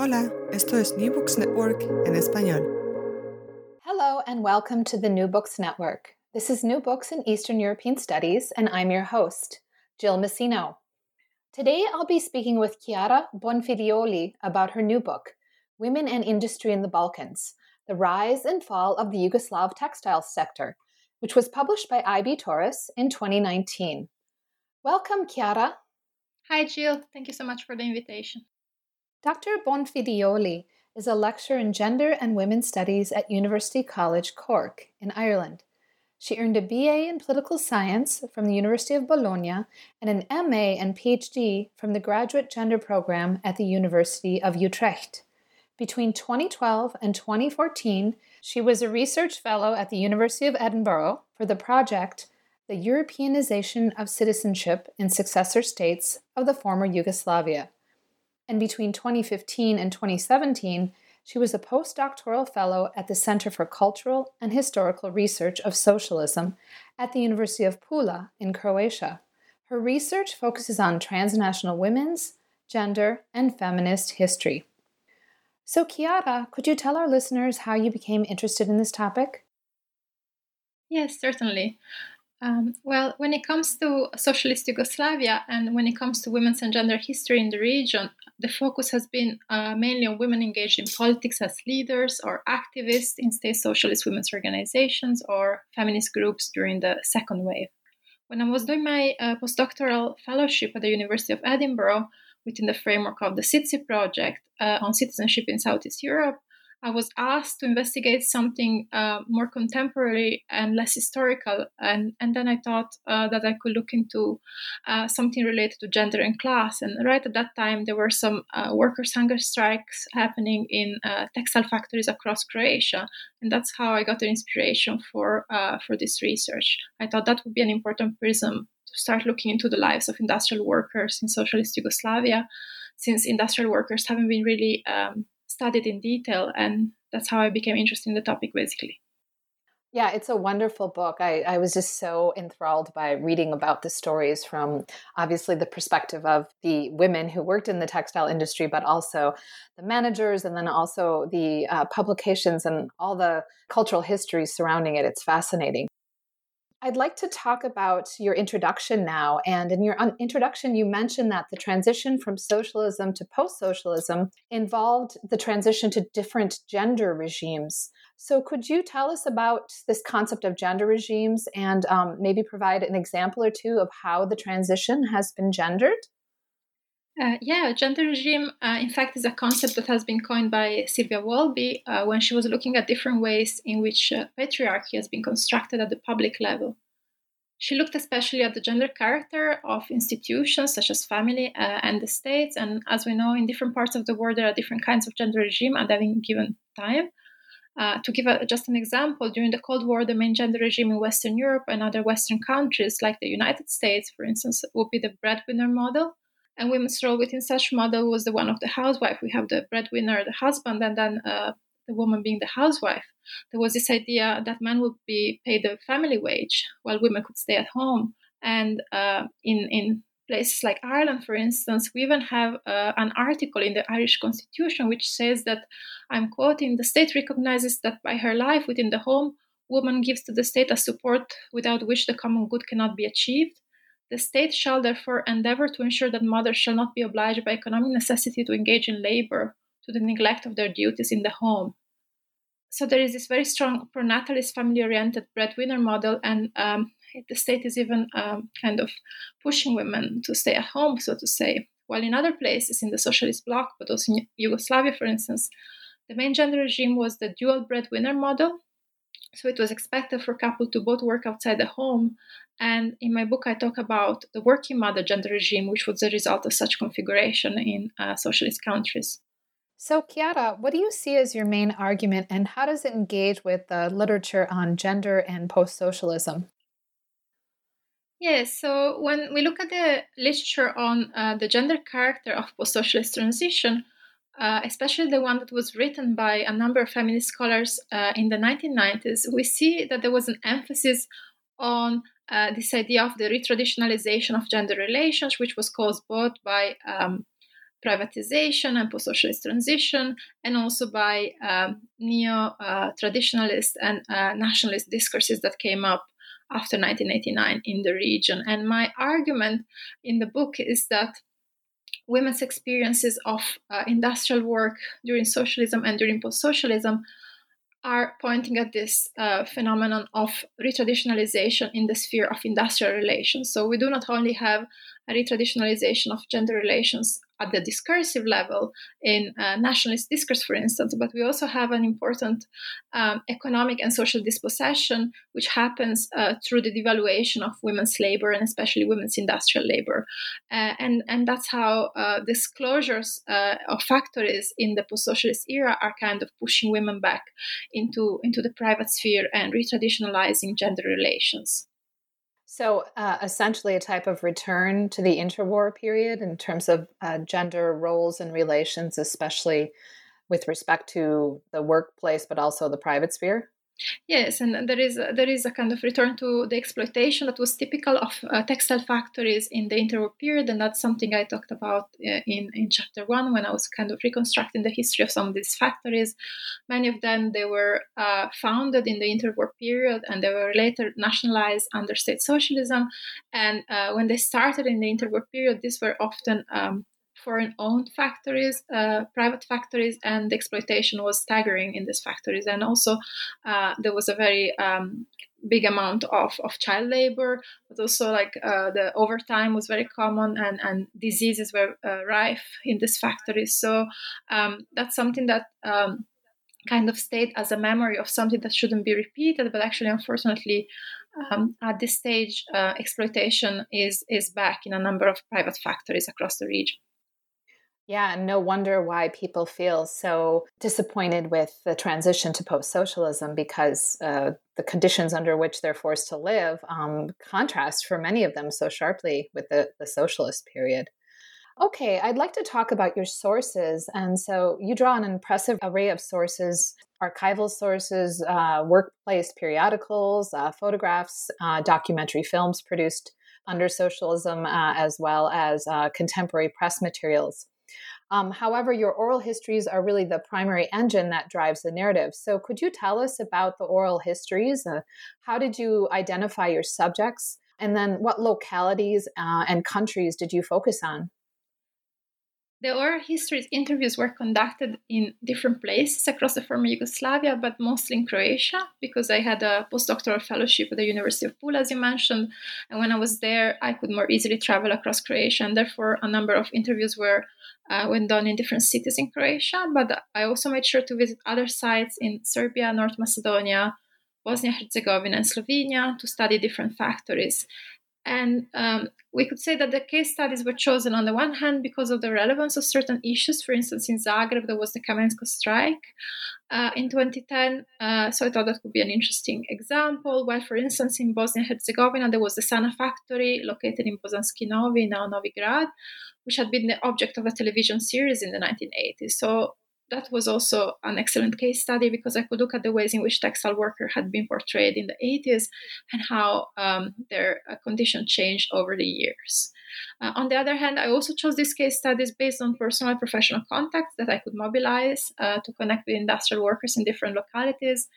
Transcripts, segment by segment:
Hola, esto es New Books Network en español. Hello and welcome to the New Books Network. This is New Books in Eastern European Studies, and I'm your host, Jill Massino. Today I'll be speaking with Chiara Bonfiglioli about her new book, Women and Industry in the Balkans The Rise and Fall of the Yugoslav Textile Sector, which was published by IB Tauris in 2019. Welcome, Chiara. Hi, Jill. Thank you so much for the invitation. Dr. Bonfiglioli is a lecturer in gender and women's studies at University College Cork in Ireland. She earned a BA in political science from the University of Bologna and an MA and PhD from the graduate gender program at the University of Utrecht. Between 2012 and 2014, she was a research fellow at the University of Edinburgh for the project The Europeanization of Citizenship in Successor States of the Former Yugoslavia and between 2015 and 2017, she was a postdoctoral fellow at the Center for Cultural and Historical Research of Socialism at the University of Pula in Croatia. Her research focuses on transnational women's, gender, and feminist history. So, Chiara, could you tell our listeners how you became interested in this topic? Yes, certainly. Um, well, when it comes to socialist Yugoslavia and when it comes to women's and gender history in the region, the focus has been uh, mainly on women engaged in politics as leaders or activists in state socialist women's organizations or feminist groups during the second wave. When I was doing my uh, postdoctoral fellowship at the University of Edinburgh within the framework of the CITSEE project uh, on citizenship in Southeast Europe, I was asked to investigate something uh, more contemporary and less historical, and, and then I thought uh, that I could look into uh, something related to gender and class. And right at that time, there were some uh, workers' hunger strikes happening in uh, textile factories across Croatia, and that's how I got the inspiration for uh, for this research. I thought that would be an important prism to start looking into the lives of industrial workers in socialist Yugoslavia, since industrial workers haven't been really um, studied in detail and that's how i became interested in the topic basically yeah, it's a wonderful book. I, I was just so enthralled by reading about the stories from obviously the perspective of the women who worked in the textile industry, but also the managers and then also the uh, publications and all the cultural history surrounding it. It's fascinating. I'd like to talk about your introduction now. And in your introduction, you mentioned that the transition from socialism to post socialism involved the transition to different gender regimes. So, could you tell us about this concept of gender regimes and um, maybe provide an example or two of how the transition has been gendered? Uh, yeah, gender regime, uh, in fact, is a concept that has been coined by Sylvia Walby uh, when she was looking at different ways in which uh, patriarchy has been constructed at the public level. She looked especially at the gender character of institutions such as family uh, and the states, and as we know, in different parts of the world, there are different kinds of gender regime at any given time. Uh, to give a, just an example, during the Cold War, the main gender regime in Western Europe and other Western countries, like the United States, for instance, would be the breadwinner model and women's role within such model was the one of the housewife. We have the breadwinner, the husband, and then uh, the woman being the housewife. There was this idea that men would be paid the family wage while women could stay at home. And uh, in in places like Ireland, for instance, we even have uh, an article in the Irish Constitution which says that I'm quoting: "The state recognizes that by her life within the home, woman gives to the state a support without which the common good cannot be achieved." The state shall therefore endeavor to ensure that mothers shall not be obliged by economic necessity to engage in labor to the neglect of their duties in the home. So there is this very strong pronatalist, family-oriented breadwinner model, and um, the state is even um, kind of pushing women to stay at home, so to say. While in other places in the socialist bloc, but also in Yugoslavia, for instance, the main gender regime was the dual breadwinner model. So it was expected for couples to both work outside the home and in my book, I talk about the working mother gender regime, which was the result of such configuration in uh, socialist countries. So, Chiara, what do you see as your main argument, and how does it engage with the literature on gender and post socialism? Yes, so when we look at the literature on uh, the gender character of post socialist transition, uh, especially the one that was written by a number of feminist scholars uh, in the 1990s, we see that there was an emphasis on uh, this idea of the retraditionalization of gender relations, which was caused both by um, privatization and post-socialist transition, and also by um, neo-traditionalist uh, and uh, nationalist discourses that came up after 1989 in the region. And my argument in the book is that women's experiences of uh, industrial work during socialism and during post-socialism are pointing at this uh, phenomenon of retraditionalization in the sphere of industrial relations. So we do not only have retraditionalization of gender relations at the discursive level in uh, nationalist discourse, for instance, but we also have an important um, economic and social dispossession, which happens uh, through the devaluation of women's labor and especially women's industrial labor. Uh, and, and that's how uh, disclosures uh, of factories in the post socialist era are kind of pushing women back into, into the private sphere and retraditionalizing gender relations. So, uh, essentially, a type of return to the interwar period in terms of uh, gender roles and relations, especially with respect to the workplace, but also the private sphere? Yes, and there is a, there is a kind of return to the exploitation that was typical of uh, textile factories in the interwar period, and that's something I talked about uh, in in chapter one when I was kind of reconstructing the history of some of these factories. Many of them they were uh, founded in the interwar period, and they were later nationalized under state socialism. And uh, when they started in the interwar period, these were often um, foreign owned factories, uh, private factories, and exploitation was staggering in these factories. And also, uh, there was a very um, big amount of, of child labor, but also like uh, the overtime was very common and, and diseases were uh, rife in these factories. So um, that's something that um, kind of stayed as a memory of something that shouldn't be repeated, but actually, unfortunately, um, at this stage, uh, exploitation is is back in a number of private factories across the region. Yeah, and no wonder why people feel so disappointed with the transition to post socialism because uh, the conditions under which they're forced to live um, contrast for many of them so sharply with the, the socialist period. Okay, I'd like to talk about your sources. And so you draw an impressive array of sources archival sources, uh, workplace periodicals, uh, photographs, uh, documentary films produced under socialism, uh, as well as uh, contemporary press materials. Um, however, your oral histories are really the primary engine that drives the narrative. So, could you tell us about the oral histories? Uh, how did you identify your subjects? And then, what localities uh, and countries did you focus on? The oral histories interviews were conducted in different places across the former Yugoslavia, but mostly in Croatia, because I had a postdoctoral fellowship at the University of Pula, as you mentioned. And when I was there, I could more easily travel across Croatia, and therefore a number of interviews were uh, went done in different cities in Croatia. But I also made sure to visit other sites in Serbia, North Macedonia, Bosnia Herzegovina, and Slovenia to study different factories. And um, we could say that the case studies were chosen on the one hand because of the relevance of certain issues. For instance, in Zagreb, there was the Kamensko strike uh, in 2010. Uh, so I thought that could be an interesting example. While, for instance, in Bosnia and Herzegovina, there was the Sana factory located in Bosanski Novi, now Novi Grad, which had been the object of a television series in the 1980s. So that was also an excellent case study because I could look at the ways in which textile worker had been portrayed in the 80s and how um, their uh, condition changed over the years. Uh, on the other hand, I also chose these case studies based on personal and professional contacts that I could mobilize uh, to connect with industrial workers in different localities.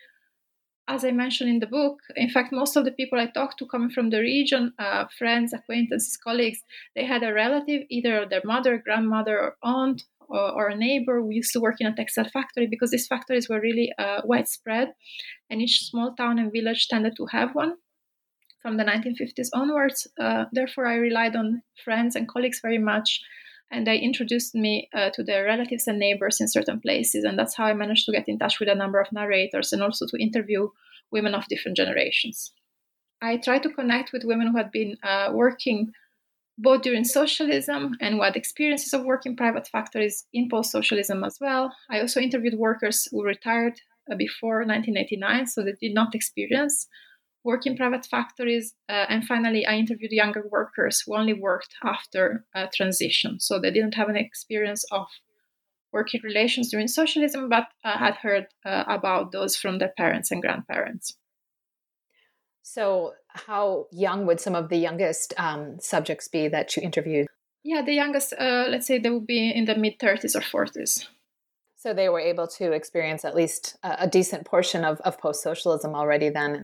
As I mentioned in the book, in fact, most of the people I talked to coming from the region, uh, friends, acquaintances, colleagues, they had a relative, either their mother, grandmother, or aunt or, or, a neighbor who used to work in a textile factory because these factories were really uh, widespread and each small town and village tended to have one from the 1950s onwards. Uh, therefore, I relied on friends and colleagues very much, and they introduced me uh, to their relatives and neighbors in certain places. And that's how I managed to get in touch with a number of narrators and also to interview women of different generations. I tried to connect with women who had been uh, working both during socialism and what experiences of work in private factories in post socialism as well. I also interviewed workers who retired uh, before 1989, so they did not experience work in private factories. Uh, and finally, I interviewed younger workers who only worked after uh, transition, so they didn't have an experience of working relations during socialism, but uh, had heard uh, about those from their parents and grandparents. So, how young would some of the youngest um, subjects be that you interviewed? Yeah, the youngest, uh, let's say they would be in the mid 30s or 40s. So, they were able to experience at least a, a decent portion of, of post socialism already then.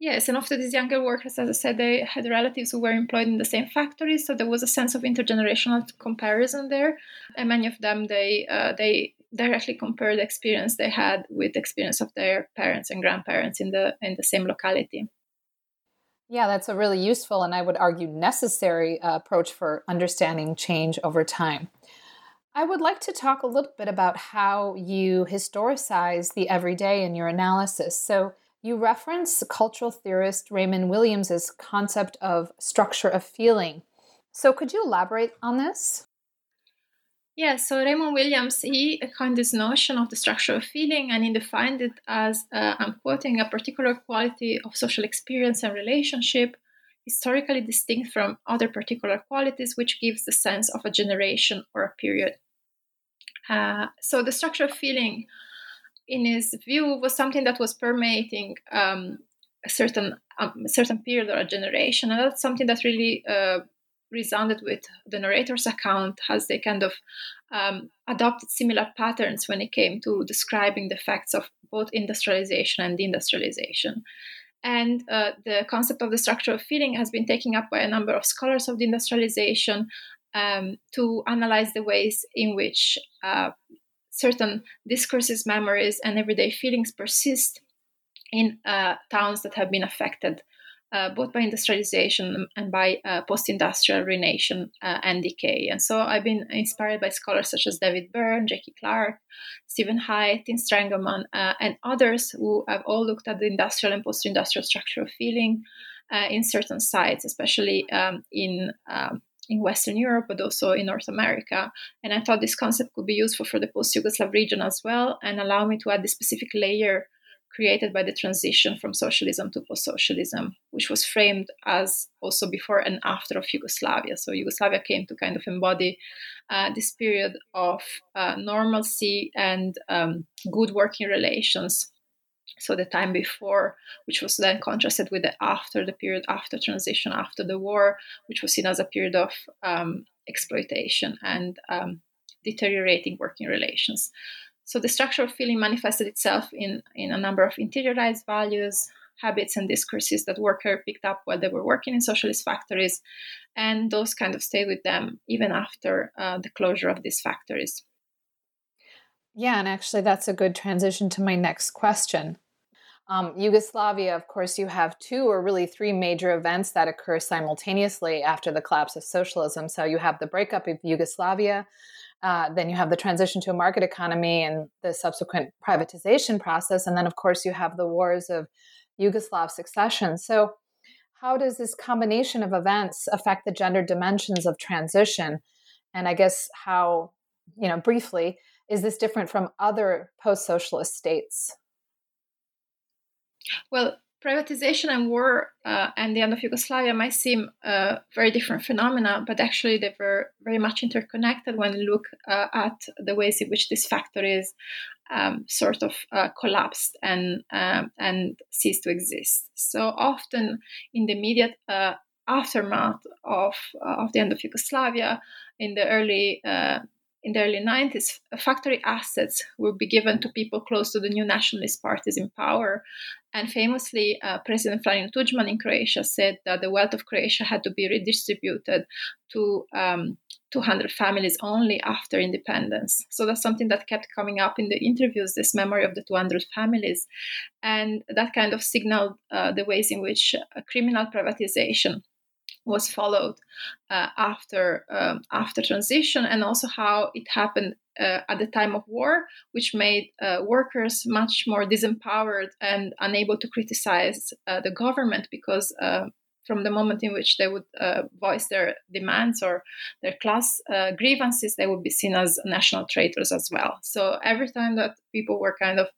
Yes, and often these younger workers, as I said, they had relatives who were employed in the same factories, so there was a sense of intergenerational comparison there. And many of them, they uh, they directly compared the experience they had with the experience of their parents and grandparents in the in the same locality. Yeah, that's a really useful and I would argue necessary uh, approach for understanding change over time. I would like to talk a little bit about how you historicize the everyday in your analysis. So, you reference cultural theorist Raymond Williams's concept of structure of feeling. So, could you elaborate on this? Yeah, so Raymond Williams, he coined this notion of the structure of feeling and he defined it as, uh, I'm quoting, a particular quality of social experience and relationship, historically distinct from other particular qualities, which gives the sense of a generation or a period. Uh, so the structure of feeling, in his view, was something that was permeating um, a certain um, a certain period or a generation, and that's something that really uh, resounded with the narrator's account as they kind of um, adopted similar patterns when it came to describing the effects of both industrialization and deindustrialization. And uh, the concept of the structure of feeling has been taken up by a number of scholars of deindustrialization um, to analyze the ways in which uh, certain discourses, memories, and everyday feelings persist in uh, towns that have been affected uh, both by industrialization and by uh, post-industrial ruination uh, and decay. And so I've been inspired by scholars such as David Byrne, Jackie Clarke, Steven High, Tim Strangleman, uh, and others who have all looked at the industrial and post-industrial structure of feeling uh, in certain sites, especially um, in um, in Western Europe, but also in North America. And I thought this concept could be useful for the post Yugoslav region as well and allow me to add this specific layer created by the transition from socialism to post socialism, which was framed as also before and after of Yugoslavia. So Yugoslavia came to kind of embody uh, this period of uh, normalcy and um, good working relations. So the time before, which was then contrasted with the after, the period after transition, after the war, which was seen as a period of um, exploitation and um, deteriorating working relations. So the structure of feeling manifested itself in, in a number of interiorized values, habits, and discourses that workers picked up while they were working in socialist factories, and those kind of stayed with them even after uh, the closure of these factories. Yeah, and actually, that's a good transition to my next question. Um, Yugoslavia, of course, you have two or really three major events that occur simultaneously after the collapse of socialism. So you have the breakup of Yugoslavia, uh, then you have the transition to a market economy and the subsequent privatization process. And then, of course, you have the wars of Yugoslav succession. So, how does this combination of events affect the gender dimensions of transition? And I guess how, you know, briefly, is this different from other post socialist states? Well, privatization and war uh, and the end of Yugoslavia might seem uh, very different phenomena, but actually they were very much interconnected when you look uh, at the ways in which these factories um, sort of uh, collapsed and um, and ceased to exist. So often in the immediate uh, aftermath of of the end of Yugoslavia, in the early in the early 90s, factory assets would be given to people close to the new nationalist parties in power. And famously, uh, President Franjo Tudjman in Croatia said that the wealth of Croatia had to be redistributed to um, 200 families only after independence. So that's something that kept coming up in the interviews this memory of the 200 families. And that kind of signaled uh, the ways in which criminal privatization was followed uh, after um, after transition, and also how it happened uh, at the time of war, which made uh, workers much more disempowered and unable to criticize uh, the government because uh, from the moment in which they would uh, voice their demands or their class uh, grievances, they would be seen as national traitors as well. So every time that people were kind of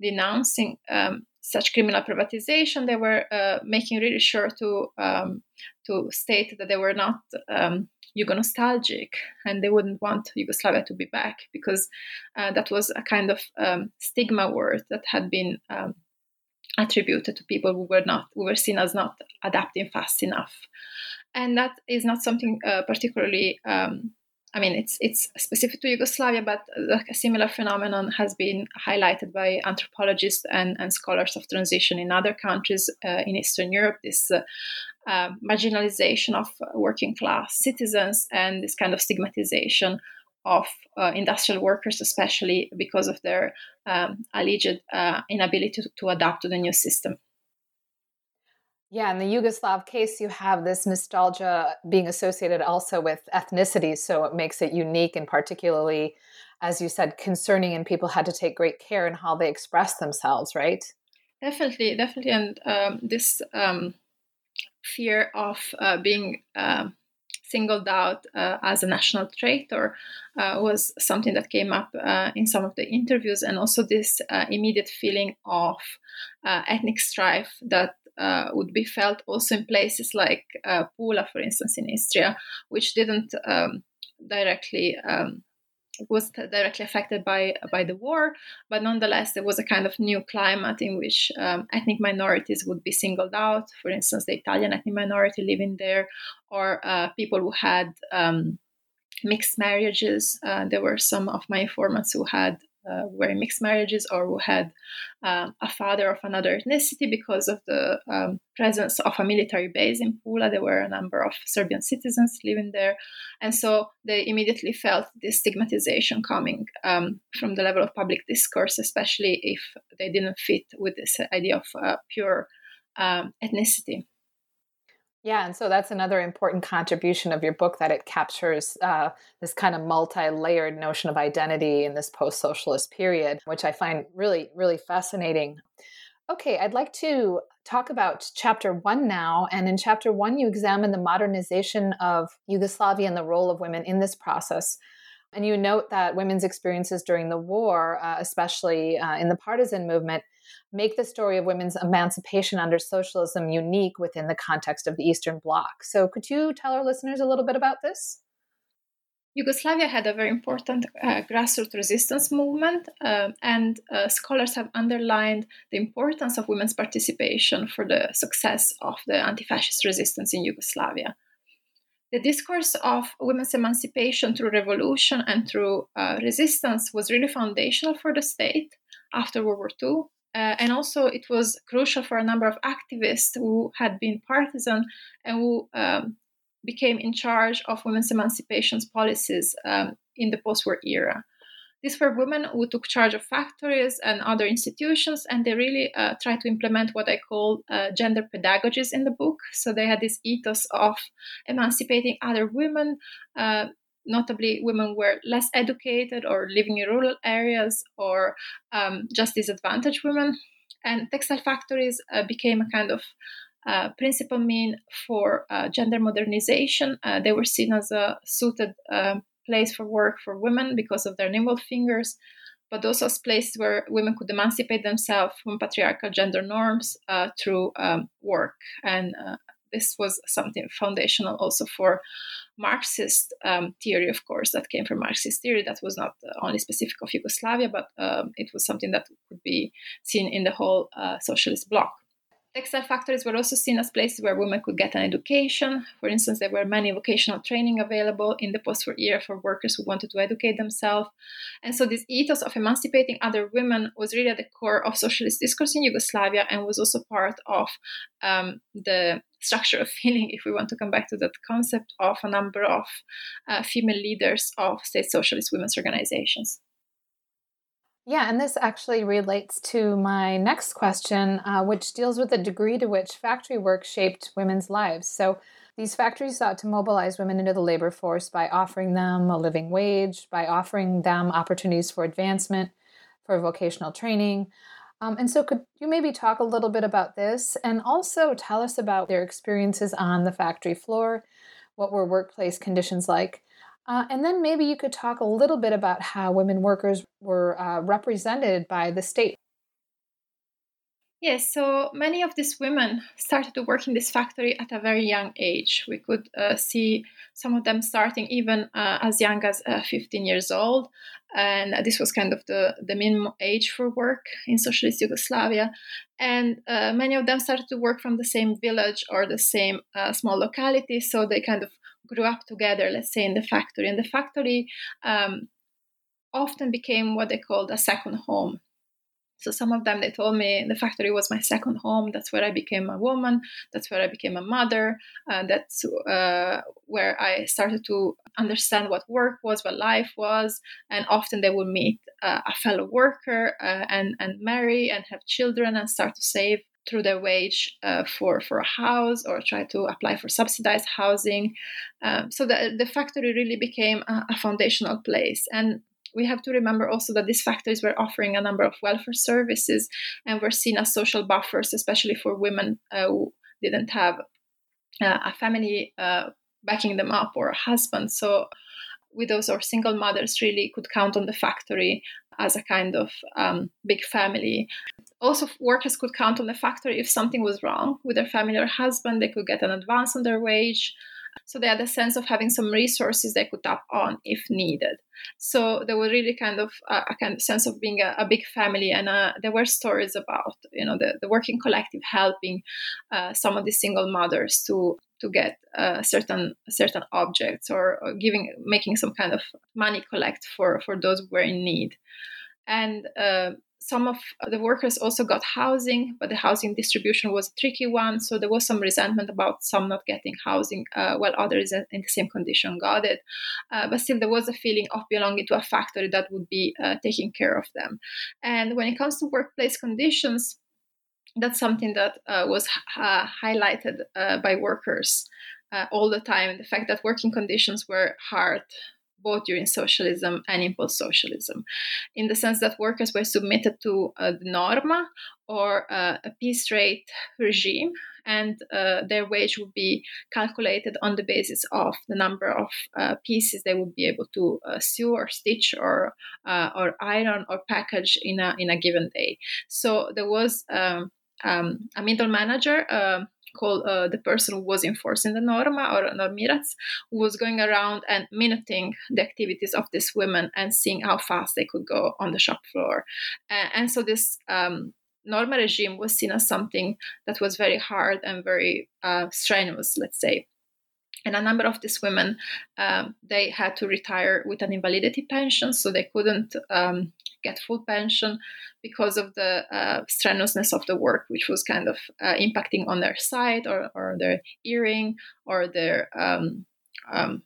denouncing um, such criminal privatization, they were uh, making really sure to um, to state that they were not um, Yugo nostalgic and they wouldn't want Yugoslavia to be back because uh, that was a kind of um, stigma word that had been um, attributed to people who were not who were seen as not adapting fast enough, and that is not something uh, particularly. I mean, it's it's specific to Yugoslavia, but a similar phenomenon has been highlighted by anthropologists and, and scholars of transition in other countries uh, in Eastern Europe. This uh, uh, marginalization of working class citizens and this kind of stigmatization of uh, industrial workers, especially because of their um, alleged uh, inability to, to adapt to the new system. Yeah, in the Yugoslav case, you have this nostalgia being associated also with ethnicity, so it makes it unique and particularly, as you said, concerning, and people had to take great care in how they express themselves, right? Definitely, definitely, and um, this um, fear of uh, being uh, singled out uh, as a national traitor uh, was something that came up uh, in some of the interviews, and also this uh, immediate feeling of ethnic strife that would be felt also in places like Pula, for instance, in Istria, which didn't um, directly um, was directly affected by by the war, but nonetheless there was a kind of new climate in which um, ethnic minorities would be singled out. For instance, the Italian ethnic minority living there, or uh, people who had um, mixed marriages. Uh, there were some of my informants who had uh, were in mixed marriages or who had uh, a father of another ethnicity because of the um, presence of a military base in Pula. There were a number of Serbian citizens living there. And so they immediately felt this stigmatization coming um, from the level of public discourse, especially if they didn't fit with this idea of uh, pure um, ethnicity. Yeah, and so that's another important contribution of your book that it captures uh, this kind of multi-layered notion of identity in this post-socialist period, which I find really, really fascinating. Okay, I'd like to talk about chapter one now. And in chapter one, you examine the modernization of Yugoslavia and the role of women in this process. And you note that women's experiences during the war, uh, especially uh, in the partisan movement, make the story of women's emancipation under socialism unique within the context of the Eastern Bloc. So, could you tell our listeners a little bit about this? Yugoslavia had a very important uh, grassroots resistance movement, uh, and uh, scholars have underlined the importance of women's participation for the success of the anti fascist resistance in Yugoslavia. The discourse of women's emancipation through revolution and through uh, resistance was really foundational for the state after World War II, uh, and also, it was crucial for a number of activists who had been partisan and who um, became in charge of women's emancipation policies um, in the post war era. These were women who took charge of factories and other institutions, and they really uh, tried to implement what I call uh, gender pedagogies in the book. So they had this ethos of emancipating other women, uh, notably women were less educated or living in rural areas or um, just disadvantaged women. And textile factories uh, became a kind of uh, principal mean for uh, gender modernization. Uh, they were seen as a suited um, place for work for women because of their nimble fingers, but also as places where women could emancipate themselves from patriarchal gender norms uh, through um, work. And uh, this was something foundational also for Marxist um, theory, of course, that came from Marxist theory. That was not only specific of Yugoslavia, but um, it was something that could be seen in the whole uh, socialist bloc. Textile factories were also seen as places where women could get an education. For instance, there were many vocational training available in the post war era for workers who wanted to educate themselves. And so, this ethos of emancipating other women was really at the core of socialist discourse in Yugoslavia and was also part of um, the structure of feeling, if we want to come back to that concept of a number of uh, female leaders of state socialist women's organizations. Yeah, and this actually relates to my next question, uh, which deals with the degree to which factory work shaped women's lives. So, these factories sought to mobilize women into the labor force by offering them a living wage, by offering them opportunities for advancement, for vocational training. Um, and so, could you maybe talk a little bit about this and also tell us about their experiences on the factory floor? What were workplace conditions like? Uh, and then maybe you could talk a little bit about how women workers were uh, represented by the state. Yes, so many of these women started to work in this factory at a very young age. We could uh, see some of them starting even uh, as young as uh, 15 years old. And this was kind of the, the minimum age for work in socialist Yugoslavia. And uh, many of them started to work from the same village or the same small locality. So they kind of grew up together, let's say, in the factory. And the factory um, often became what they called a second home so some of them they told me the factory was my second home. That's where I became a woman. That's where I became a mother. Uh, that's uh, where I started to understand what work was, what life was. And often they would meet uh, a fellow worker uh, and and marry and have children and start to save through their wage uh, for for a house or try to apply for subsidized housing. Um, so the the factory really became a, a foundational place and we have to remember also that these factories were offering a number of welfare services and were seen as social buffers, especially for women uh, who didn't have uh, a family uh, backing them up or a husband. So widows or single mothers really could count on the factory as a kind of um, big family. Also, workers could count on the factory if something was wrong with their family or husband, they could get an advance on their wage. So they had a sense of having some resources they could tap on if needed. So there was really kind of a, a kind of sense of being a, a big family, and uh, there were stories about you know the, the working collective helping uh, some of the single mothers to to get uh, certain certain objects or, or, giving making some kind of money collect for for those who were in need and uh, some of the workers also got housing, but the housing distribution was a tricky one. So there was some resentment about some not getting housing, uh, while others in the same condition got it. Uh, but still, there was a feeling of belonging to a factory that would be uh, taking care of them. And when it comes to workplace conditions, that's something that uh, was uh, highlighted uh, by workers all the time. The fact that working conditions were hard, both during socialism and in post socialism, in the sense that workers were submitted to uh, the norma or uh, a piece rate regime, and uh, their wage would be calculated on the basis of the number of uh, pieces they would be able to uh, sew or stitch or or iron or package in a in a given day. So there was um, um, a middle manager um, called uh, the person who was enforcing the norma or normirac, who was going around and minuting the activities of these women and seeing how fast they could go on the shop floor. And, and so this um, norma regime was seen as something that was very hard and very uh, strenuous, let's say and a number of these women um, they had to retire with an invalidity pension so they couldn't um, get full pension because of the uh, strenuousness of the work which was kind of uh, impacting on their sight or, or their hearing or their um, um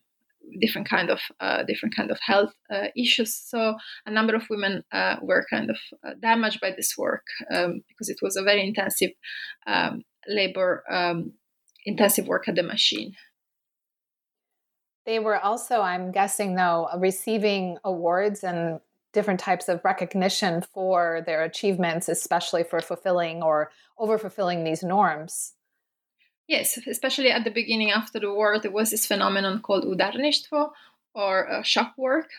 different kind of uh, different kind of health uh, issues. So a number of women uh, were kind of damaged by this work um, because it was a very intensive um, labor intensive work at the machine they were also, I'm guessing, though, receiving awards and different types of recognition for their achievements, especially for fulfilling or over fulfilling these norms. Yes, especially at the beginning after the war, there was this phenomenon called udarništvo or uh, shock work,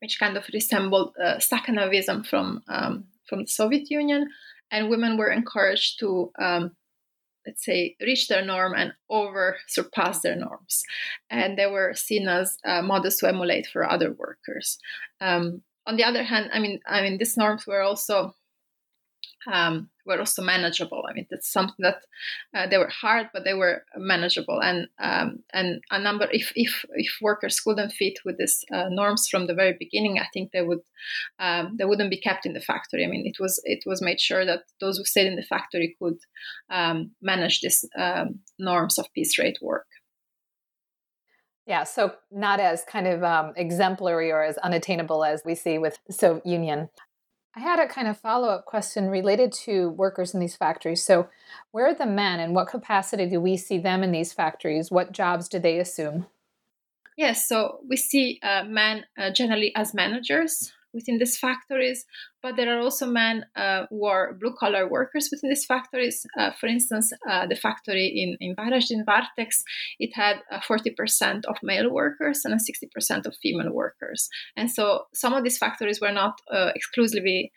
which kind of resembled uh, Stakhanovism from um, from the Soviet Union, and women were encouraged to um, let's say reach their norm and over surpass their norms. And they were seen as uh, models to emulate for other workers. Um, on the other hand i mean i mean these norms were also um, were also manageable. I mean, that's something that uh, they were hard, but they were manageable. And um, and a number, if if if workers couldn't fit with these uh, norms from the very beginning, I think they would um, they wouldn't be kept in the factory. I mean, it was it was made sure that those who stayed in the factory could um, manage these um, norms of piece rate work. Yeah, so not as kind of um, exemplary or as unattainable as we see with the Soviet Union. I had a kind of follow up question related to workers in these factories. So, where are the men and what capacity do we see them in these factories? What jobs do they assume? Yes, so we see uh, men uh, generally as managers within these factories, but there are also men uh, who are blue collar workers within these factories. Uh, for instance, uh, the factory in, in Varaždin, Varteks, it had 40% of male workers and 60% of female workers. And so some of these factories were not uh, exclusively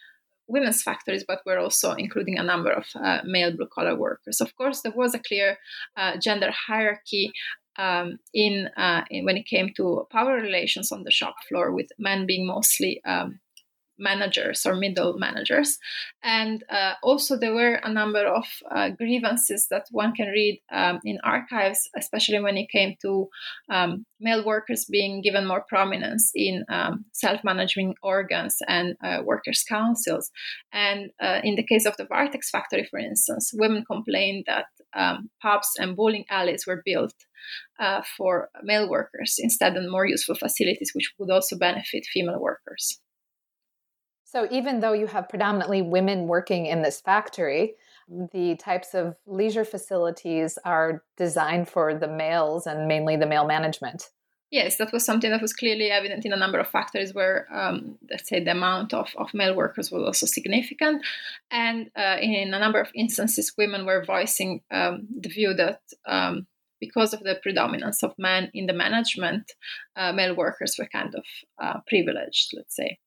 women's factories, but were also including a number of uh, male blue collar workers. Of course, there was a clear uh, gender hierarchy um, in, uh, in, when it came to power relations on the shop floor, with men being mostly um, managers or middle managers. And uh, also, there were a number of uh, grievances that one can read um, in archives, especially when it came to um, male workers being given more prominence in um, self managing organs and uh, workers' councils. And uh, in the case of the Varteks factory, for instance, women complained that um, pubs and bowling alleys were built. Uh, for male workers instead of more useful facilities, which would also benefit female workers. So even though you have predominantly women working in this factory, the types of leisure facilities are designed for the males and mainly the male management. Yes, that was something that was clearly evident in a number of factories where, um, let's say, the amount of, of male workers was also significant. And uh, in a number of instances, women were voicing um, the view that um, because of the predominance of men in the management, uh, male workers were kind of uh, privileged, let's say.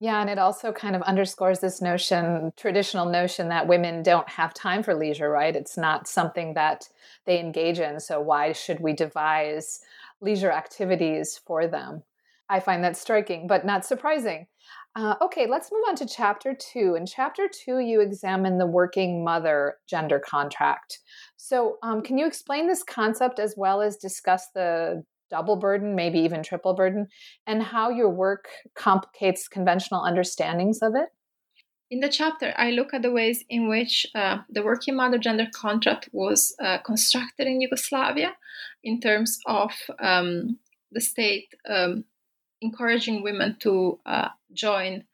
Yeah, and it also kind of underscores this notion, traditional notion that women don't have time for leisure, right? It's not something that they engage in. So why should we devise leisure activities for them? I find that striking, but not surprising. Uh, okay, let's move on to chapter two. In chapter two, you examine the working mother gender contract. So, um, can you explain this concept as well as discuss the double burden, maybe even triple burden, and how your work complicates conventional understandings of it? In the chapter, I look at the ways in which uh, the working mother gender contract was uh, constructed in Yugoslavia in terms of um, the state um, encouraging women to uh, join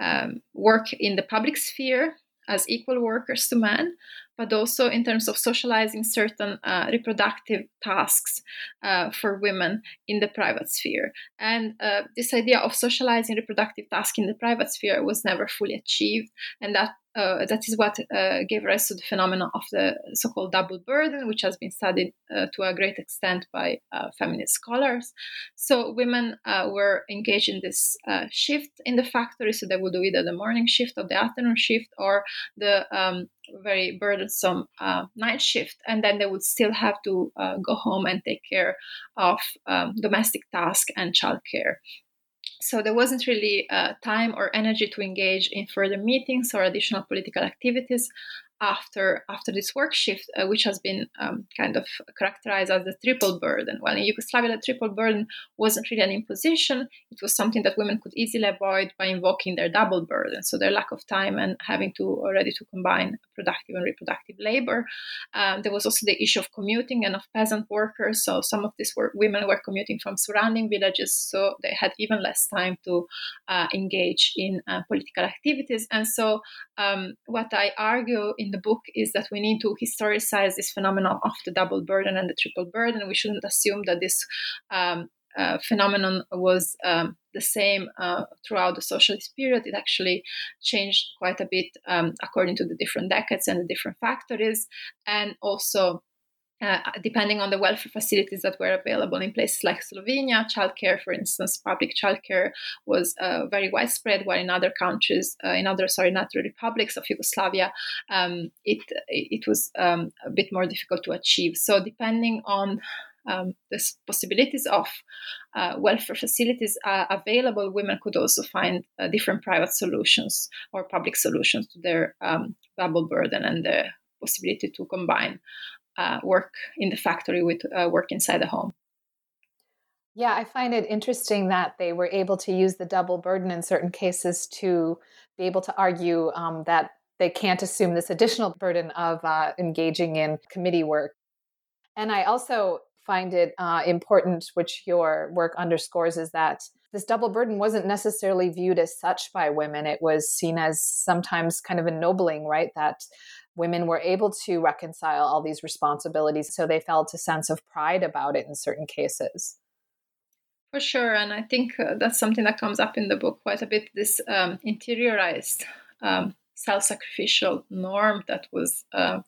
um, work in the public sphere as equal workers to men, but also in terms of socializing certain uh, reproductive tasks uh, for women in the private sphere. And uh, this idea of socializing reproductive tasks in the private sphere was never fully achieved, and that uh, that is what uh, gave rise to the phenomenon of the so-called double burden, which has been studied uh, to a great extent by uh, feminist scholars. So women uh, were engaged in this uh, shift in the factory, so they would do either the morning shift or the afternoon shift or the um, very burdensome night shift, and then they would still have to go home and take care of um, domestic tasks and childcare. So there wasn't really uh, time or energy to engage in further meetings or additional political activities after after this work shift, uh, which has been um, kind of characterized as the triple burden. Well, in Yugoslavia, the triple burden wasn't really an imposition; it was something that women could easily avoid by invoking their double burden, so their lack of time and having to already to combine productive and reproductive labor. Um, there was also the issue of commuting and of peasant workers. So some of these were, women were commuting from surrounding villages, so they had even less time to uh, engage in uh, political activities. And so, um, what I argue in the book is that we need to historicize this phenomenon of the double burden and the triple burden. We shouldn't assume that this um, uh, phenomenon was um, the same uh, throughout the socialist period. It actually changed quite a bit um, according to the different decades and the different factories, and also. Uh, depending on the welfare facilities that were available in places like Slovenia, childcare, for instance, public childcare was uh, very widespread, while in other countries, uh, in other sorry, not republics of Yugoslavia, um, it it was um, a bit more difficult to achieve. So depending on um, the possibilities of uh, welfare facilities are available, women could also find uh, different private solutions or public solutions to their um, double burden and the possibility to combine uh, work in the factory with uh, work inside the home. Yeah, I find it interesting that they were able to use the double burden in certain cases to be able to argue um, that they can't assume this additional burden of uh, engaging in committee work. And I also find it uh, important, which your work underscores, is that this double burden wasn't necessarily viewed as such by women. It was seen as sometimes kind of ennobling, right? That women were able to reconcile all these responsibilities. So they felt a sense of pride about it in certain cases. For sure, and I think uh, that's something that comes up in the book quite a bit. This um, interiorized um, self-sacrificial norm that was uh,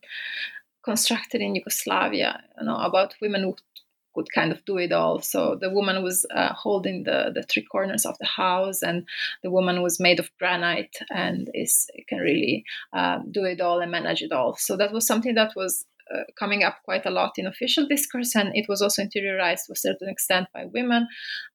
constructed in Yugoslavia, you know, about women who could kind of do it all. So the woman was uh, holding the, the three corners of the house, and the woman was made of granite and is can really uh, do it all and manage it all. So that was something that was uh, coming up quite a lot in official discourse, and it was also interiorized to a certain extent by women.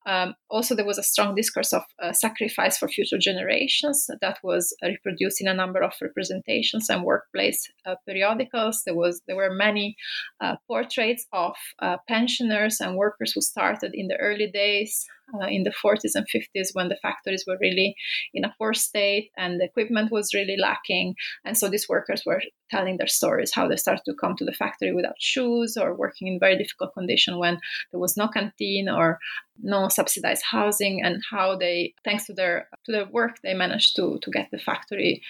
Um, also, there was a strong discourse of uh, sacrifice for future generations that was reproduced in a number of representations and workplace uh, periodicals. There was there were many uh, portraits of uh, pensioners and workers who started in the early days uh, in the 40s and 50s when the factories were really in a poor state and the equipment was really lacking. And so these workers were telling their stories how they started to come to the factory without shoes or working in very difficult condition when there was no canteen or no subsidized housing and how they thanks to their to their work they managed to to get the factory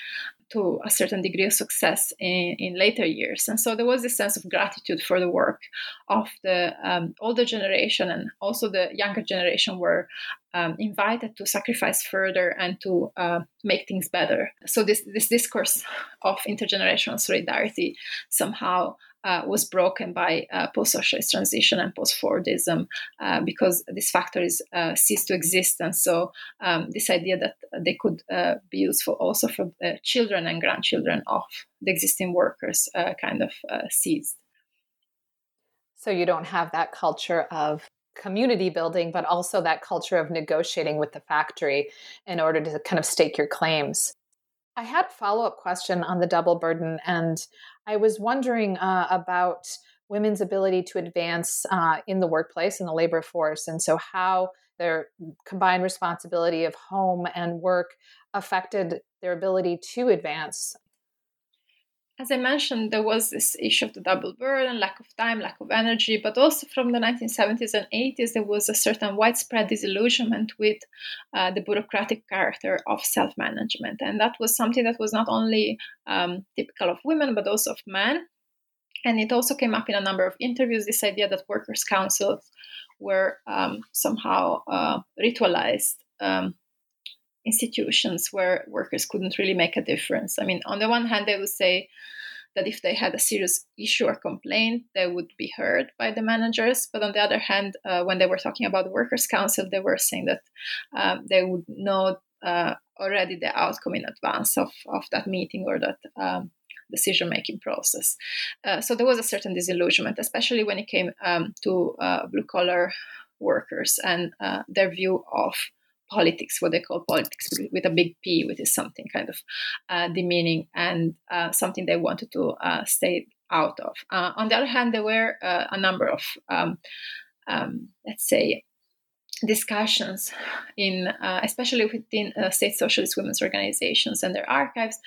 to a certain degree of success in, in later years. And so there was this sense of gratitude for the work of the um, older generation and also the younger generation were um, invited to sacrifice further and to uh, make things better. So this, this discourse of intergenerational solidarity somehow uh, was broken by uh, post-socialist transition and post-Fordism uh, because these factories uh, ceased to exist, and so um, this idea that they could uh, be useful also for children and grandchildren of the existing workers uh, kind of ceased. So you don't have that culture of community building, but also that culture of negotiating with the factory in order to kind of stake your claims. I had a follow up question on the double burden, and I was wondering uh, about women's ability to advance uh, in the workplace in the labor force, and so how their combined responsibility of home and work affected their ability to advance as I mentioned, there was this issue of the double burden, lack of time, lack of energy, but also from the 1970s and 80s, there was a certain widespread disillusionment with uh, the bureaucratic character of self management. And that was something that was not only um, typical of women, but also of men. And it also came up in a number of interviews this idea that workers' councils were um, somehow uh, ritualized. Um, institutions where workers couldn't really make a difference. I mean, on the one hand, they would say that if they had a serious issue or complaint, they would be heard by the managers. But on the other hand, uh, when they were talking about the workers' council, they were saying that um, they would know uh, already the outcome in advance of, of that meeting or that um, decision making process. Uh, so there was a certain disillusionment, especially when it came um, to uh, blue collar workers and uh, their view of politics, what they call politics with a big P, which is something kind of uh, demeaning and uh, something they wanted to uh, stay out of. Uh, on the other hand, there were uh, a number of, um, um, let's say, discussions in uh, especially within uh, state socialist women's organizations and their archives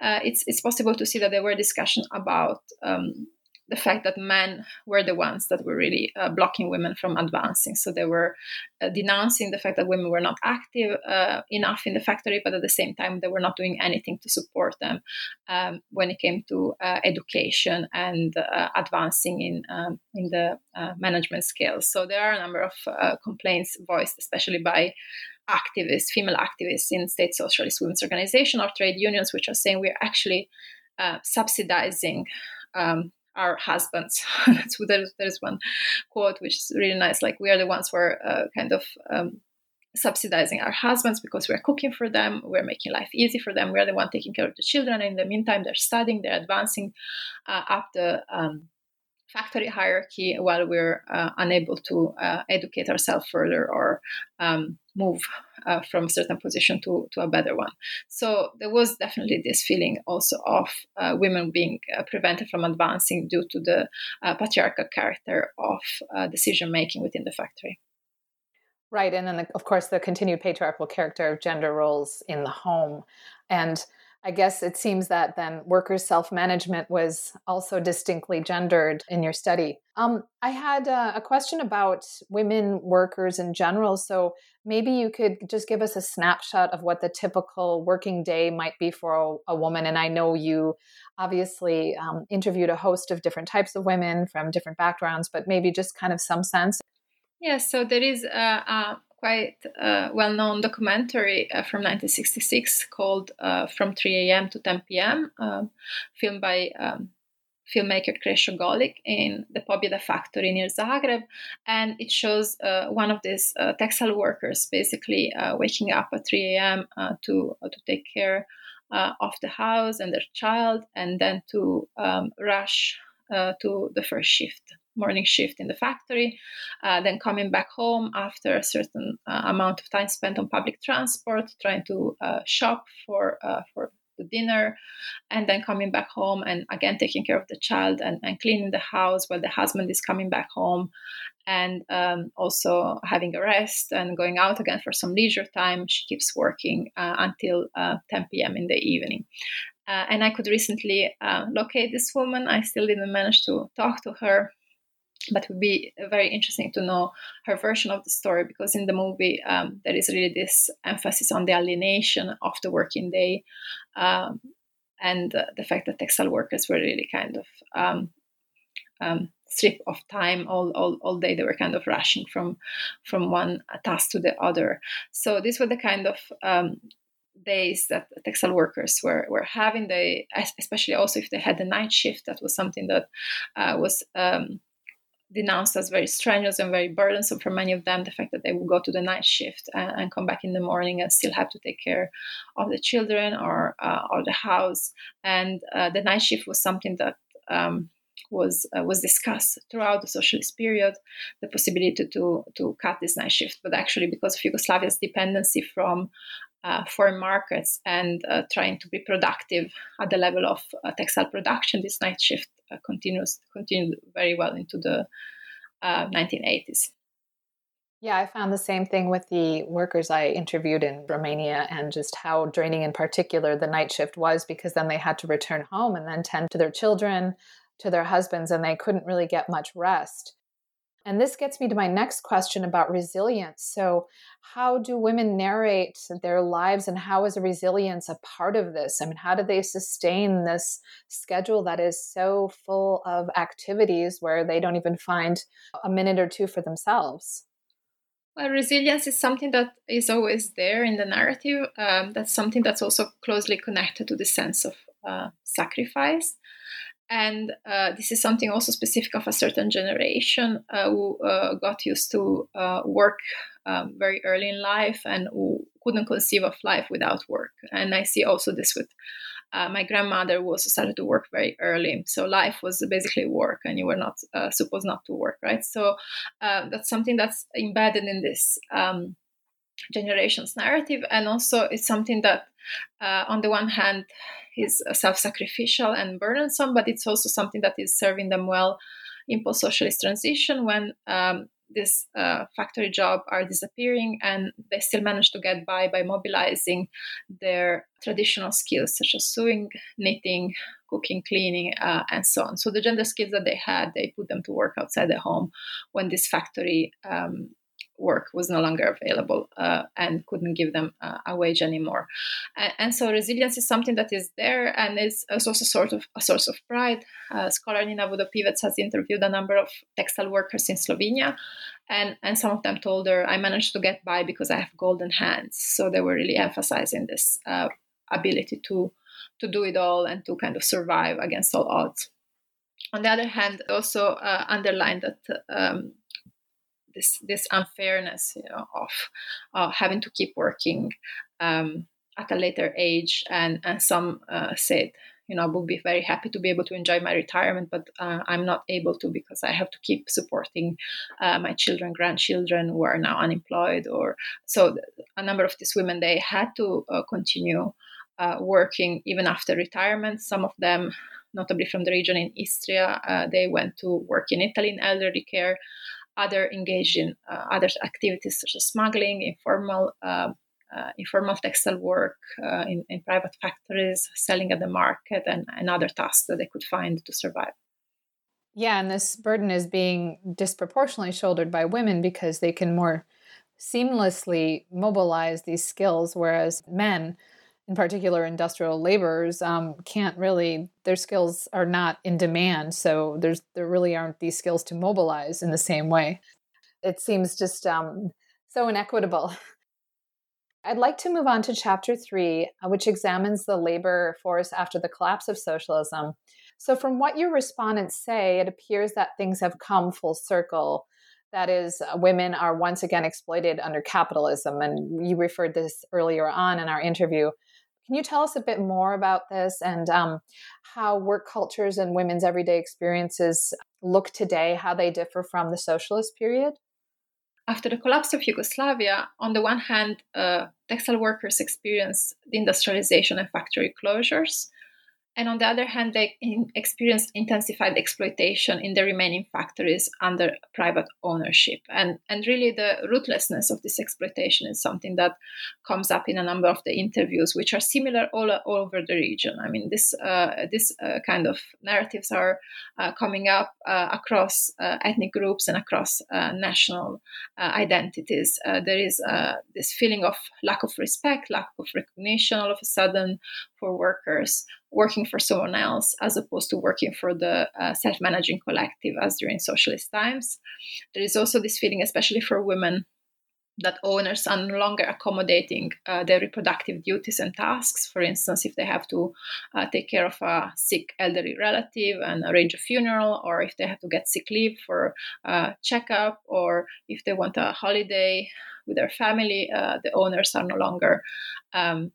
uh, it's, it's possible to see that there were discussions about um, the fact that men were the ones that were really uh, blocking women from advancing. So they were uh, denouncing the fact that women were not active uh, enough in the factory, but at the same time, they were not doing anything to support them um, when it came to uh, education and uh, advancing in, um, in the uh, management skills. So there are a number of complaints voiced, especially by activists, female activists in state socialist women's organizations or trade unions, which are saying we're actually subsidizing um, our husbands. there's, there's one quote which is really nice. Like we are the ones who are uh, kind of um, subsidizing our husbands because we're cooking for them, we're making life easy for them, we're the one taking care of the children. And in the meantime, they're studying, they're advancing uh, up the um, factory hierarchy while we're uh, unable to uh, educate ourselves further or um, move uh, from a certain position to, to a better one. So there was definitely this feeling also of uh, women being uh, prevented from advancing due to the uh, patriarchal character of decision making within the factory. Right, and then the, of course the continued patriarchal character of gender roles in the home, and I guess it seems that then workers' self management was also distinctly gendered in your study. Um, I had uh, a question about women workers in general. So maybe you could just give us a snapshot of what the typical working day might be for a, a woman. And I know you obviously um, interviewed a host of different types of women from different backgrounds, but maybe just kind of some sense Yes, so there is a, a quite uh, well-known documentary uh, from 1966 called uh, "From 3 A.M. to 10 P.M.," um, filmed by um, filmmaker Krešo Golik in the Pobjeda factory near Zagreb. And it shows uh, one of these uh, textile workers basically uh, waking up at 3 a.m. To, to take care of the house and their child, and then to um, rush to the first shift morning shift in the factory, uh, then coming back home after a certain uh, amount of time spent on public transport, trying to uh, shop for for the dinner, and then coming back home and again taking care of the child and, and cleaning the house while the husband is coming back home, and um, also having a rest and going out again for some leisure time. She keeps working uh, until uh, 10 p.m. in the evening. Uh, and I could recently uh, locate this woman. I still didn't manage to talk to her but it would be very interesting to know her version of the story because in the movie um, there is really this emphasis on the alienation of the working day um, and uh, the fact that textile workers were really kind of um, um of time all, all, all day. They were kind of rushing from from one task to the other. So these were the kind of um, days that textile workers were, were having. They especially also if they had the night shift that was something that uh, was um, denounced as very strenuous and very burdensome for many of them the fact that they would go to the night shift and, and come back in the morning and still have to take care of the children or uh, or the house. And uh, the night shift was something that um, was uh, was discussed throughout the socialist period the possibility to, to to cut this night shift. But actually because of Yugoslavia's dependency from uh, foreign markets and uh, trying to be productive at the level of uh, textile production, this night shift continues continued very well into the 1980s. Uh, yeah, I found the same thing with the workers I interviewed in Romania and just how draining, in particular, the night shift was because then they had to return home and then tend to their children, to their husbands, and they couldn't really get much rest. And this gets me to my next question about resilience. So, how do women narrate their lives, and how is resilience a part of this? I mean, how do they sustain this schedule that is so full of activities where they don't even find a minute or two for themselves? Well, resilience is something that is always there in the narrative. Um, that's something that's also closely connected to the sense of uh, sacrifice and uh, this is something also specific of a certain generation uh, who uh, got used to uh, work um, very early in life and who couldn't conceive of life without work. And I see also this with uh, my grandmother who also started to work very early. So life was basically work, and you were not uh, supposed not to work, right? So that's something that's embedded in this um, generation's narrative, and also it's something that, on the one hand, is self-sacrificial and burdensome, but it's also something that is serving them well in post-socialist transition when um, this uh, factory job are disappearing and they still manage to get by by mobilizing their traditional skills such as sewing knitting cooking cleaning uh, and so on. So the gender skills that they had they put them to work outside the home when this factory um, work was no longer available uh, and couldn't give them uh, a wage anymore. And, and, so resilience is something that is there and is also sort of a source of pride. Uh, scholar Nina Vodopivec has interviewed a number of textile workers in Slovenia, and, and some of them told her, I managed to get by because I have golden hands. So they were really emphasizing this uh, ability to, to do it all and to kind of survive against all odds. On the other hand, also uh, underlined that um, this this unfairness you know, of uh, having to keep working um, at a later age, and and some uh, said you know I would be very happy to be able to enjoy my retirement, but uh, I'm not able to because I have to keep supporting uh, my children, grandchildren who are now unemployed, or so a number of these women they had to uh, continue uh, working even after retirement. Some of them notably from the region in Istria. Uh, they went to work in Italy in elderly care other engaged in uh, other activities such as smuggling, informal uh, uh, informal textile work uh, in, in, private factories, selling at the market, and, and other tasks that they could find to survive. Yeah, and this burden is being disproportionately shouldered by women because they can more seamlessly mobilize these skills, whereas men in particular industrial laborers um, can't really their skills are not in demand so there's there really aren't these skills to mobilize in the same way it seems just um, so inequitable. I'd like to move on to chapter three, uh, which examines the labor force after the collapse of socialism. So, from what your respondents say, it appears that things have come full circle. That is, uh, women are once again exploited under capitalism. And you referred this earlier on in our interview. Can you tell us a bit more about this and um, how work cultures and women's everyday experiences look today, how they differ from the socialist period? After the collapse of Yugoslavia, on the one hand, uh, textile workers experienced the industrialization and factory closures. And on the other hand, they experienced intensified exploitation in the remaining factories under private ownership. And, and really, the ruthlessness of this exploitation is something that comes up in a number of the interviews, which are similar all, all over the region. I mean, this, uh, this uh, kind of narratives are uh, coming up uh, across uh, ethnic groups and across uh, national identities. there is this feeling of lack of respect, lack of recognition all of a sudden for workers working for someone else as opposed to working for the uh, self managing collective as during socialist times. There is also this feeling, especially for women, that owners are no longer accommodating uh, their reproductive duties and tasks. For instance, if they have to uh, take care of a sick elderly relative and arrange a funeral, or if they have to get sick leave for a checkup, or if they want a holiday with their family, uh, the owners are no longer um,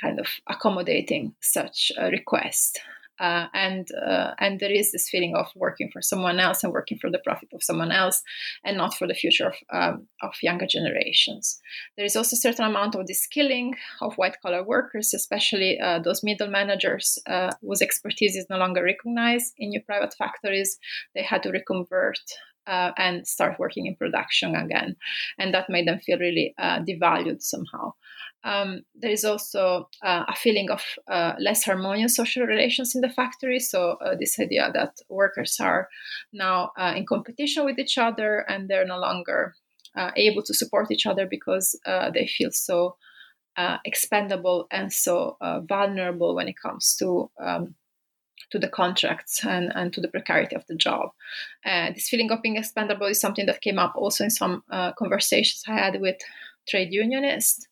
kind of accommodating such a request. Uh, and uh, and there is this feeling of working for someone else and working for the profit of someone else, and not for the future of um, of younger generations. There is also a certain amount of skilling of white collar workers, especially uh, those middle managers uh, whose expertise is no longer recognized in new private factories. They had to reconvert uh, and start working in production again. And that made them feel really uh, devalued somehow um, there is also uh, a feeling of uh, less harmonious social relations in the factory. So, uh, this idea that workers are now uh, in competition with each other and they're no longer able to support each other because they feel so expendable and so vulnerable when it comes to. Um, to the contracts and, and to the precarity of the job. this feeling of being expendable is something that came up also in some conversations I had with trade unionists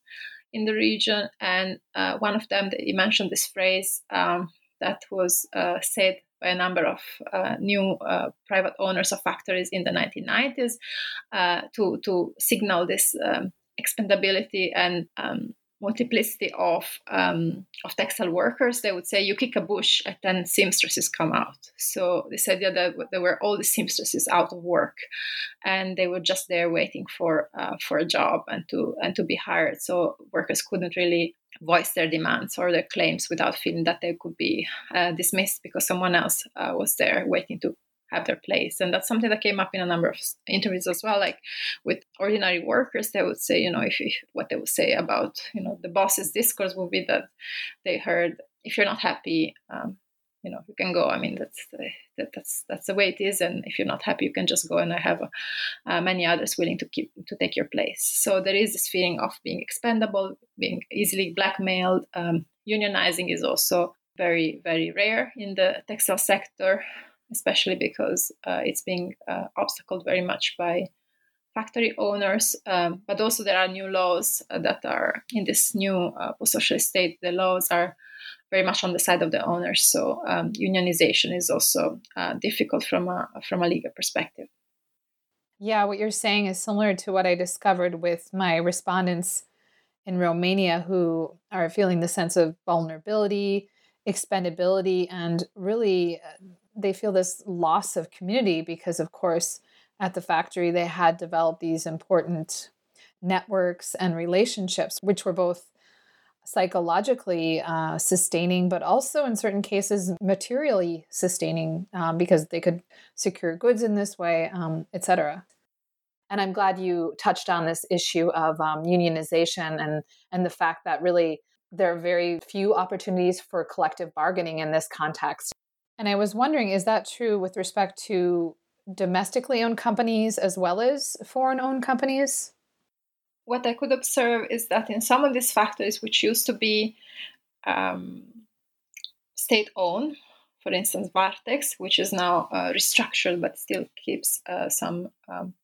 in the region. And uh, one of them, he mentioned this phrase um, that was uh, said by a number of uh, new uh, private owners of factories in the 1990s uh, to, to signal this um, expendability and um, multiplicity of um, of textile workers, they would say you kick a bush and then seamstresses come out. So this idea that there were all the seamstresses out of work, and they were just there waiting for uh, for a job and to and to be hired. So workers couldn't really voice their demands or their claims without feeling that they could be uh, dismissed because someone else uh, was there waiting to have their place. And that's something that came up in a number of interviews as well like with ordinary workers they would say you know if, if what they would say about you know the boss's discourse would be that they heard if you're not happy um, you know you can go. I mean that's the, that, that's that's the way it is. And if you're not happy you can just go. And i have uh, many others willing to keep to take your place. So there is this feeling of being expendable being easily blackmailed. Um, unionizing is also very very rare in the textile sector especially because uh, it's being uh, obstacled very much by factory owners. Um, but also, there are new laws uh, that are in this new uh, post socialist state. The laws are very much on the side of the owners, so um, unionization is also uh, difficult from a from a legal perspective. Yeah, what you're saying is similar to what I discovered with my respondents in Romania who are feeling the sense of vulnerability, expendability, and really they feel this loss of community because, of course, at the factory they had developed these important networks and relationships, which were both psychologically uh, sustaining, but also in certain cases materially sustaining um, because they could secure goods in this way, um, etc. And I'm glad you touched on this issue of um, unionization and and the fact that really there are very few opportunities for collective bargaining in this context. And I was wondering, is that true with respect to domestically owned companies as well as foreign owned companies? What I could observe is that in some of these factories, which used to be um, state owned, for instance, Varteks, which is now uh, restructured but still keeps uh, some um,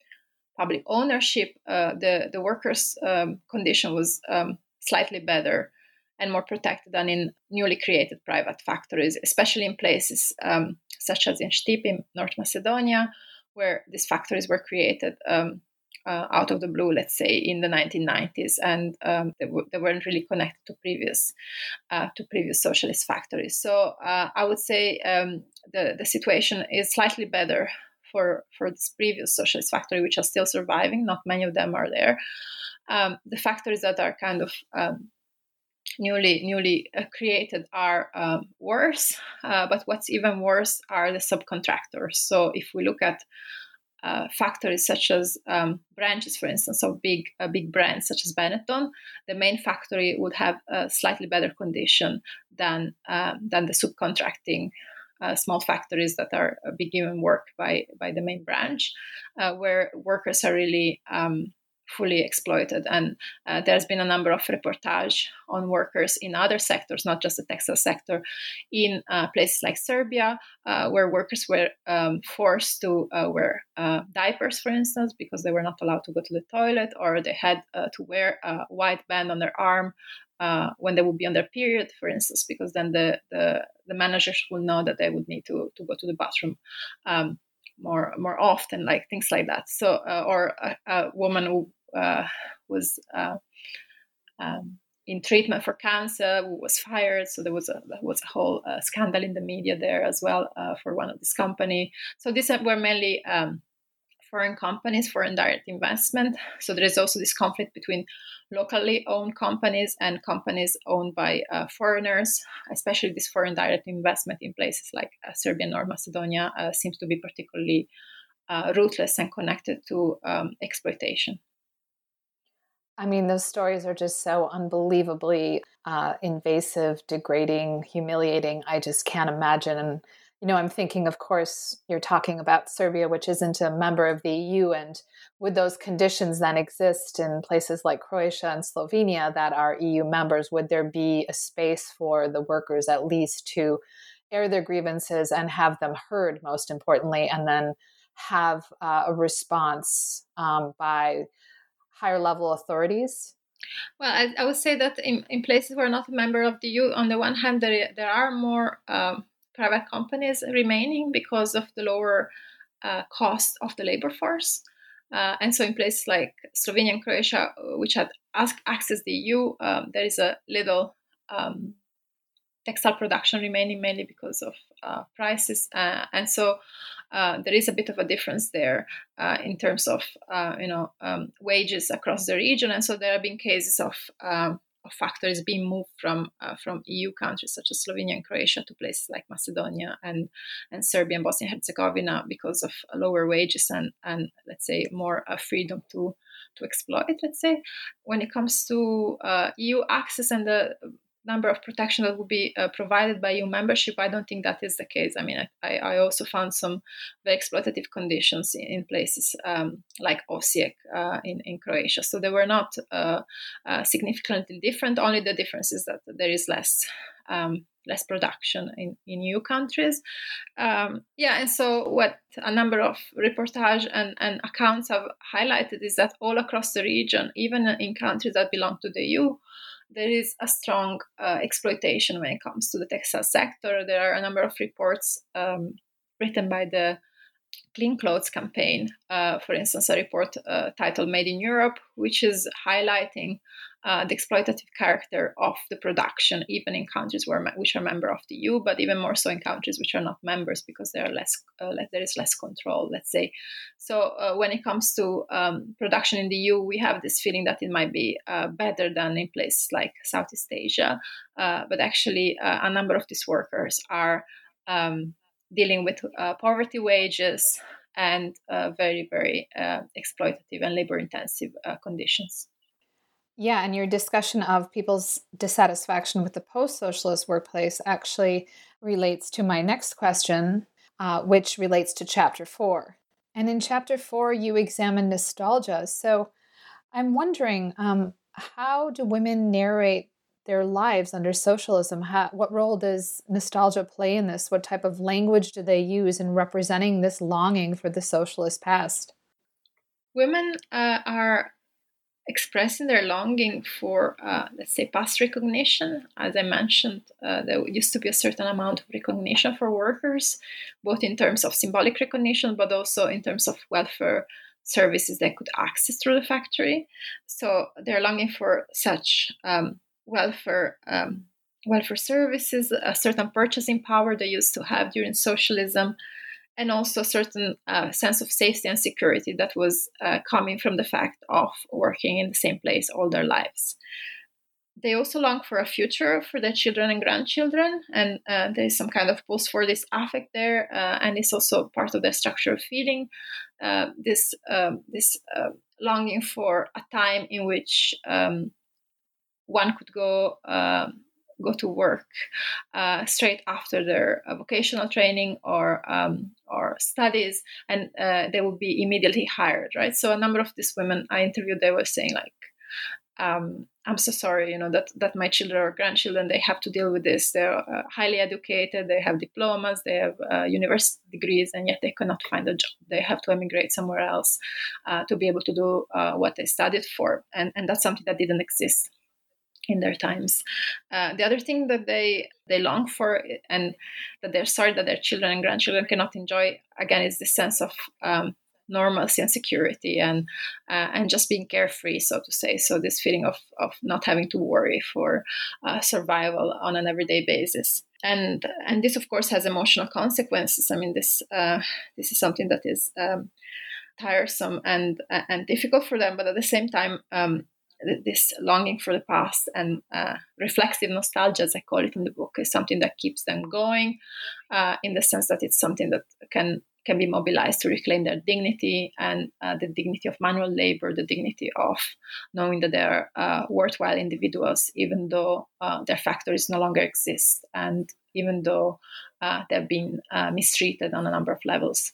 public ownership, uh, the the workers' um, condition was um, slightly better and more protected than in newly created private factories, especially in places um, such as in Štip, North Macedonia, where these factories were created um, uh, out of the blue, let's say, in the 1990s, and um, they, w- they, weren't really connected to previous uh, to previous socialist factories. So uh, I would say um, the the situation is slightly better for for this previous socialist factory, which are still surviving. Not many of them are there. Um, the factories that are kind of um, newly newly uh, created are um, worse, uh, but what's even worse are the subcontractors. So if we look at uh, factories such as um, branches, for instance, of big uh, big brands such as Benetton, the main factory would have a slightly better condition than uh, than the subcontracting uh, small factories that are uh, given work by by the main branch, uh, where workers are really um, fully exploited. And uh, there's been a number of reportage on workers in other sectors, not just the textile sector, in uh, places like Serbia, uh, where workers were um, forced to uh, wear uh, diapers, for instance, because they were not allowed to go to the toilet, or they had uh, to wear a white band on their arm. when they would be on their period, for instance, because then the, the, the managers would know that they would need to, to go to the bathroom um, more more often, like things like that. So, uh, or a, a, woman who uh, was uh, um, in treatment for cancer who was fired. So there was a there was a whole uh, scandal in the media there as well uh, for one of this company. So these were mainly um, foreign companies, foreign direct investment. So there is also this conflict between locally owned companies and companies owned by uh, foreigners, especially this foreign direct investment in places like uh, Serbia North Macedonia uh, seems to be particularly uh, ruthless and connected to um, exploitation. I mean, those stories are just so unbelievably uh, invasive, degrading, humiliating. I just can't imagine. You know, I'm thinking, of course, you're talking about Serbia, which isn't a member of the EU. And would those conditions then exist in places like Croatia and Slovenia that are EU members? Would there be a space for the workers at least to air their grievances and have them heard, most importantly, and then have uh, a response um, by higher level authorities? Well, I, I, would say that in, in places where not a member of the EU, on the one hand, there, there are more um, private companies remaining because of the lower uh, cost of the labor force. Uh, and so, in places like Slovenia and Croatia, which had asked access the EU, um, there is a little um, textile production remaining mainly because of uh, prices. Uh, and so, uh, there is a bit of a difference there uh, in terms of uh, you know um, wages across the region, and so there have been cases of, um, of factories being moved from uh, from EU countries such as Slovenia and Croatia to places like Macedonia and and Serbia and Bosnia and Herzegovina because of lower wages and and let's say more uh, freedom to to exploit. Let's say when it comes to uh, EU access and the number of protection that would be uh, provided by EU membership, I don't think that is the case. I mean, I, I also found some very exploitative conditions in, in places um, like Osijek uh, in, in Croatia. So they were not uh, uh significantly different. Only the difference is that there is less. Um, less production in, in EU countries. Um, yeah, and so what a number of reportage and, and accounts have highlighted is that all across the region, even in countries that belong to the EU, there is a strong uh, exploitation when it comes to the textile sector. There are a number of reports um, written by the Clean Clothes campaign, uh, for instance, a report uh, titled Made in Europe, which is highlighting uh, the exploitative character of the production, even in countries where, which are member of the EU, but even more so in countries which are not members because there are less, uh, there is less control, let's say. So uh, when it comes to um, production in the EU, we have this feeling that it might be uh, better than in places like Southeast Asia, but actually a number of these workers are um, dealing with uh, poverty wages and uh, very, very uh, exploitative and labor intensive uh, conditions. Yeah, and your discussion of people's dissatisfaction with the post socialist workplace actually relates to my next question, uh, which relates to chapter four. And in chapter four, you examine nostalgia. So I'm wondering um, how do women narrate their lives under socialism. How, what role does nostalgia play in this? What type of language do they use in representing this longing for the socialist past? women uh, are expressing their longing for, uh, let's say, past recognition. As I mentioned, uh, there used to be a certain amount of recognition for workers, both in terms of symbolic recognition, but also in terms of welfare services they could access through the factory. So they're longing for such um, welfare. Um, welfare services, a certain purchasing power they used to have during socialism, and also a certain uh, sense of safety and security that was uh, coming from the fact of working in the same place all their lives. They also long for a future for their children and grandchildren, and uh, there's some kind of pulse for this affect there, uh, and it's also part of their structure of feeling. Uh, this um, this uh, longing for a time in which um, one could go um, go to work uh, straight after their vocational training or um, or studies, and uh, they will be immediately hired, right? So a number of these women I interviewed, they were saying like. Um, I'm so sorry, you know that that my children or grandchildren they have to deal with this. They're uh, highly educated, they have diplomas, they have uh, university degrees, and yet they cannot find a job. They have to emigrate somewhere else uh, to be able to do uh, what they studied for, and and that's something that didn't exist in their times. Uh, the other thing that they they long for and that they're sorry that their children and grandchildren cannot enjoy again is the sense of um, normalcy and security and uh, and just being carefree, so to say. So this feeling of of not having to worry for uh, survival on an everyday basis. And and this of course has emotional consequences. I mean this uh, this is something that is um, tiresome and and difficult for them, but at the same time. Um, this longing for the past and uh, reflexive nostalgia, as I call it in the book, is something that keeps them going, uh, in the sense that it's something that can can be mobilized to reclaim their dignity and uh, the dignity of manual labor, the dignity of knowing that they're uh, worthwhile individuals, even though uh, their factories no longer exist and even though uh, they've been mistreated on a number of levels.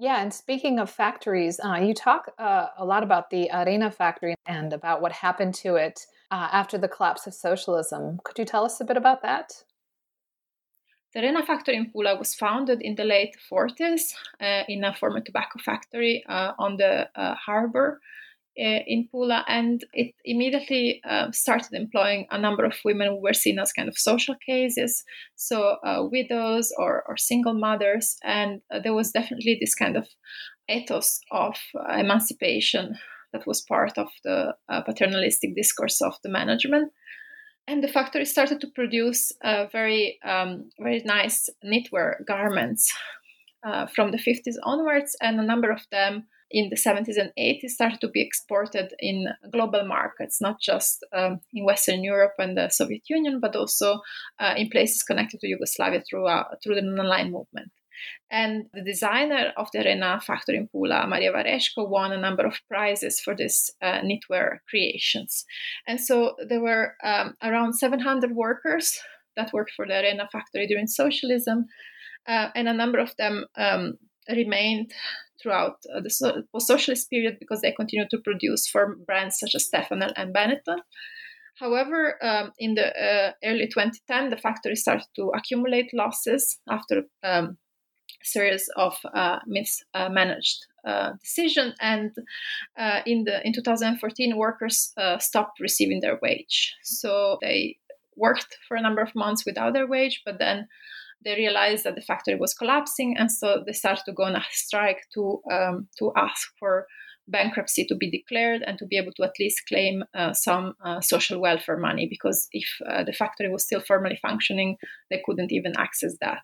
Yeah, and speaking of factories, uh, you talk uh, a lot about the Arena factory and about what happened to it uh, after the collapse of socialism. Could you tell us a bit about that? The Arena factory in Pula was founded in the late 40s uh, in a former tobacco factory uh, on the uh, harbor in Pula, and it immediately uh, started employing a number of women who were seen as kind of social cases, so uh, widows or, or, single mothers, and uh, there was definitely this kind of ethos of uh, emancipation that was part of the uh, paternalistic discourse of the management. And the factory started to produce very, um, very nice knitwear garments from the 50s onwards, and a number of them in the 70s and 80s started to be exported in global markets, not just um, in Western Europe and the Soviet Union, but also uh, in places connected to Yugoslavia through, uh, through the non-aligned movement. And the designer of the Rena factory in Pula, Maria Vareshko, won a number of prizes for these uh, knitwear creations. And so there were um, around 700 workers that worked for the Arena factory during socialism, uh, and a number of them um, remained throughout uh, the post-socialist period because they continued to produce for brands such as Stefanel and Benetton. However, um, in the uh, early 2010, the factory started to accumulate losses after um, a series of uh, mismanaged uh, decisions, and uh, in the in 2014, workers uh, stopped receiving their wage. So they worked for a number of months without their wage, but then they realized that the factory was collapsing, and so they started to go on a strike to um, to ask for bankruptcy to be declared and to be able to at least claim uh, some uh, social welfare money because if uh, the factory was still formally functioning, they couldn't even access that.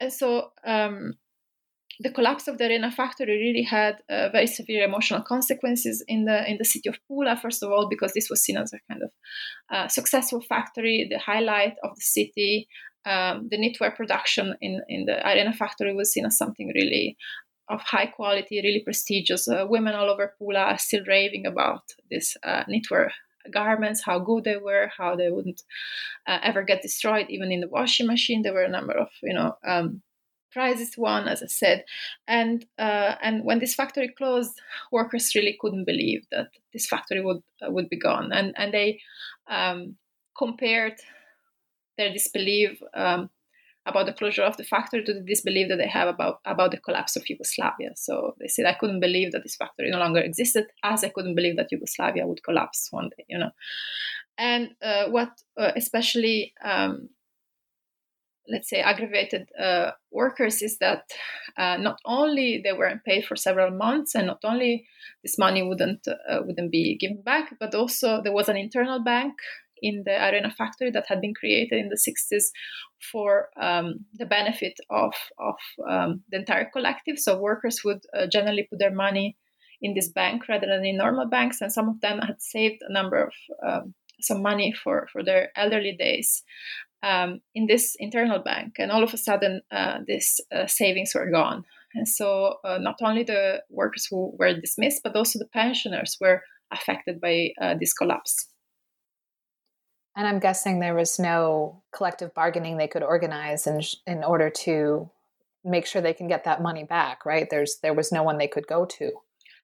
And so um, the collapse of the Arena factory really had uh, very severe emotional consequences in the in the city of Pula. First of all, because this was seen as a kind of uh, successful factory, the highlight of the city, um, the knitwear production in, in the Arena factory was seen as something really of high quality, really prestigious. Uh, women all over Pula are still raving about this uh, knitwear garments, how good they were, how they wouldn't uh, ever get destroyed, even in the washing machine. There were a number of, you know, um, prizes won, as I said, and uh, and when this factory closed, workers really couldn't believe that this factory would uh, would be gone, and and they um, compared their disbelief um, about the closure of the factory to the disbelief that they have about, about the collapse of Yugoslavia. So they said, I couldn't believe that this factory no longer existed, as I couldn't believe that Yugoslavia would collapse one day, you know. And uh, what uh, especially, um, let's say, aggravated uh, workers is that uh, not only they weren't paid for several months, and not only this money wouldn't uh, wouldn't be given back, but also there was an internal bank in the arena factory that had been created in the 60s for um, the benefit of, of um, the entire collective. So workers would uh, generally put their money in this bank rather than in normal banks, and some of them had saved a number of um, some money for, for their elderly days um, in this internal bank. And all of a sudden, uh, these uh, savings were gone. And so, uh, not only the workers who were dismissed, but also the pensioners were affected by uh, this collapse. And I'm guessing there was no collective bargaining they could organize in in order to make sure they can get that money back, right? There's there was no one they could go to.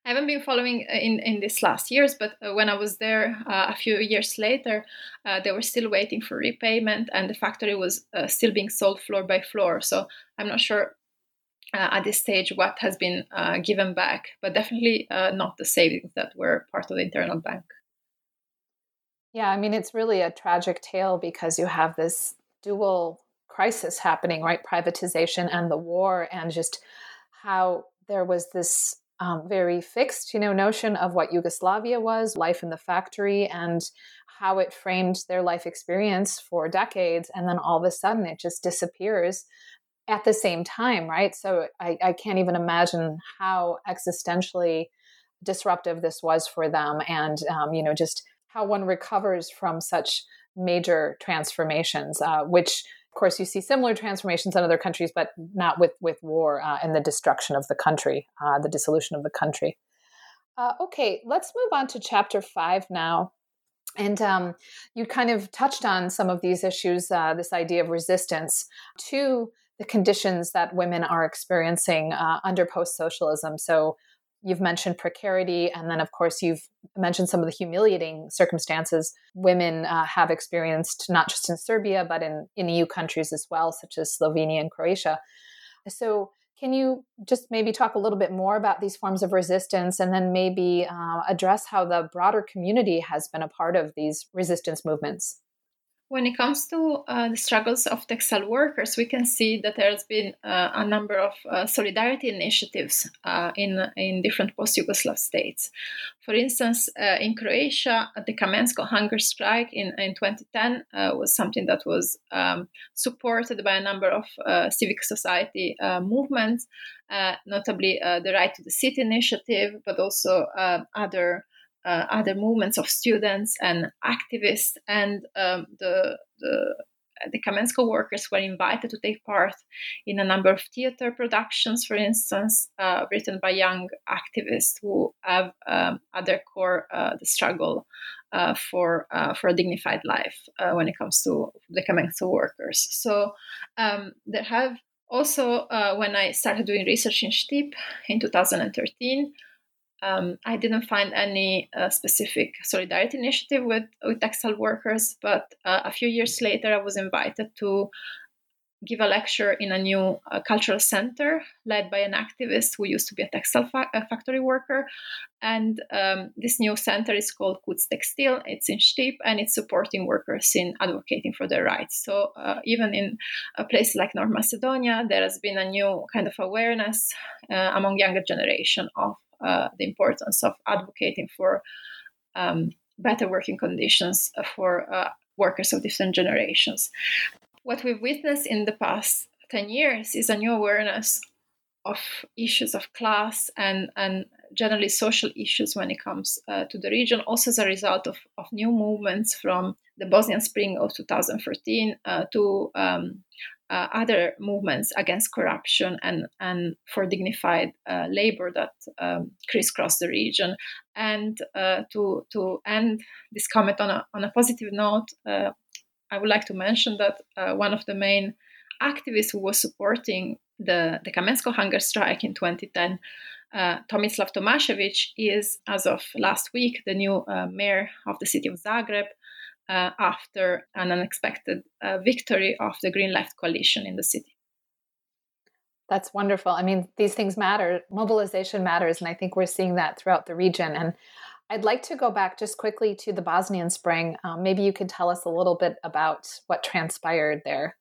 I haven't been following uh, in in these last years, but uh, when I was there uh, a few years later, uh, they were still waiting for repayment, and the factory was uh, still being sold floor by floor. So I'm not sure uh, at this stage what has been given back, but definitely not the savings that were part of the internal bank. Yeah, I mean, it's really a tragic tale because you have this dual crisis happening, right? Privatization and the war, and just how there was this um, very fixed, you know, notion of what Yugoslavia was, life in the factory, and how it framed their life experience for decades, and then all of a sudden it just disappears at the same time, right? So I, I can't even imagine how existentially disruptive this was for them, and um, you know, just how one recovers from such major transformations, uh, which of course you see similar transformations in other countries, but not with with war uh, and the destruction of the country, uh, the dissolution of the country. Uh, okay, let's move on to chapter five now. And um, you kind of touched on some of these issues, uh, this idea of resistance to the conditions that women are experiencing uh, under post socialism. So, you've mentioned precarity and then of course you've mentioned some of the humiliating circumstances women uh, have experienced not just in serbia but in, in eu countries as well such as slovenia and croatia. So can you just maybe talk a little bit more about these forms of resistance and then maybe uh, address how the broader community has been a part of these resistance movements when it comes to uh, the struggles of textile workers, we can see that there has been uh, a number of uh, solidarity initiatives uh, in, in different post Yugoslav states. For instance, uh, in Croatia, the Kamensko hunger strike in, in 2010 uh, was something that was um, supported by a number of civic society movements, notably the Right to the City initiative, but also other uh, other movements of students and activists, and um, the, the the Kamensko workers were invited to take part in a number of theater productions, for instance, uh, written by young activists who have um, at their core uh, the struggle uh, for uh, for a dignified life uh, when it comes to the Kamensko workers. So um, there have also, uh, when I started doing research in Štip in 2013, um, I didn't find any uh, specific solidarity initiative with, with textile workers, but uh, a few years later, I was invited to give a lecture in a new uh, cultural center led by an activist who used to be a textile fa- a factory worker. And um, this new center is called Kuc Textil. It's in Štip and it's supporting workers in advocating for their rights. So uh, even in a place like North Macedonia, there has been a new kind of awareness uh, among younger generation of uh, the importance of advocating for um, better working conditions for uh, workers of different generations. What we've witnessed in the past 10 years is a new awareness of issues of class and, and generally social issues when it comes uh, to the region, also as a result of, of new movements from the Bosnian Spring of 2014 uh, to um, uh, other movements against corruption and, and for dignified uh, labor that um, crisscross the region. And uh, to, to end this comment on a, on a positive note, uh, I would like to mention that uh, one of the main activists who was supporting the, the Kamensko hunger strike in 2010 uh, Tomislav Tomasevic is, as of last week, the new mayor of the city of Zagreb. Uh, after an unexpected uh, victory of the Green Left coalition in the city. That's wonderful. I mean, these things matter. Mobilization matters. And I think we're seeing that throughout the region. And I'd like to go back just quickly to the Bosnian Spring. Um, maybe you could tell us a little bit about what transpired there.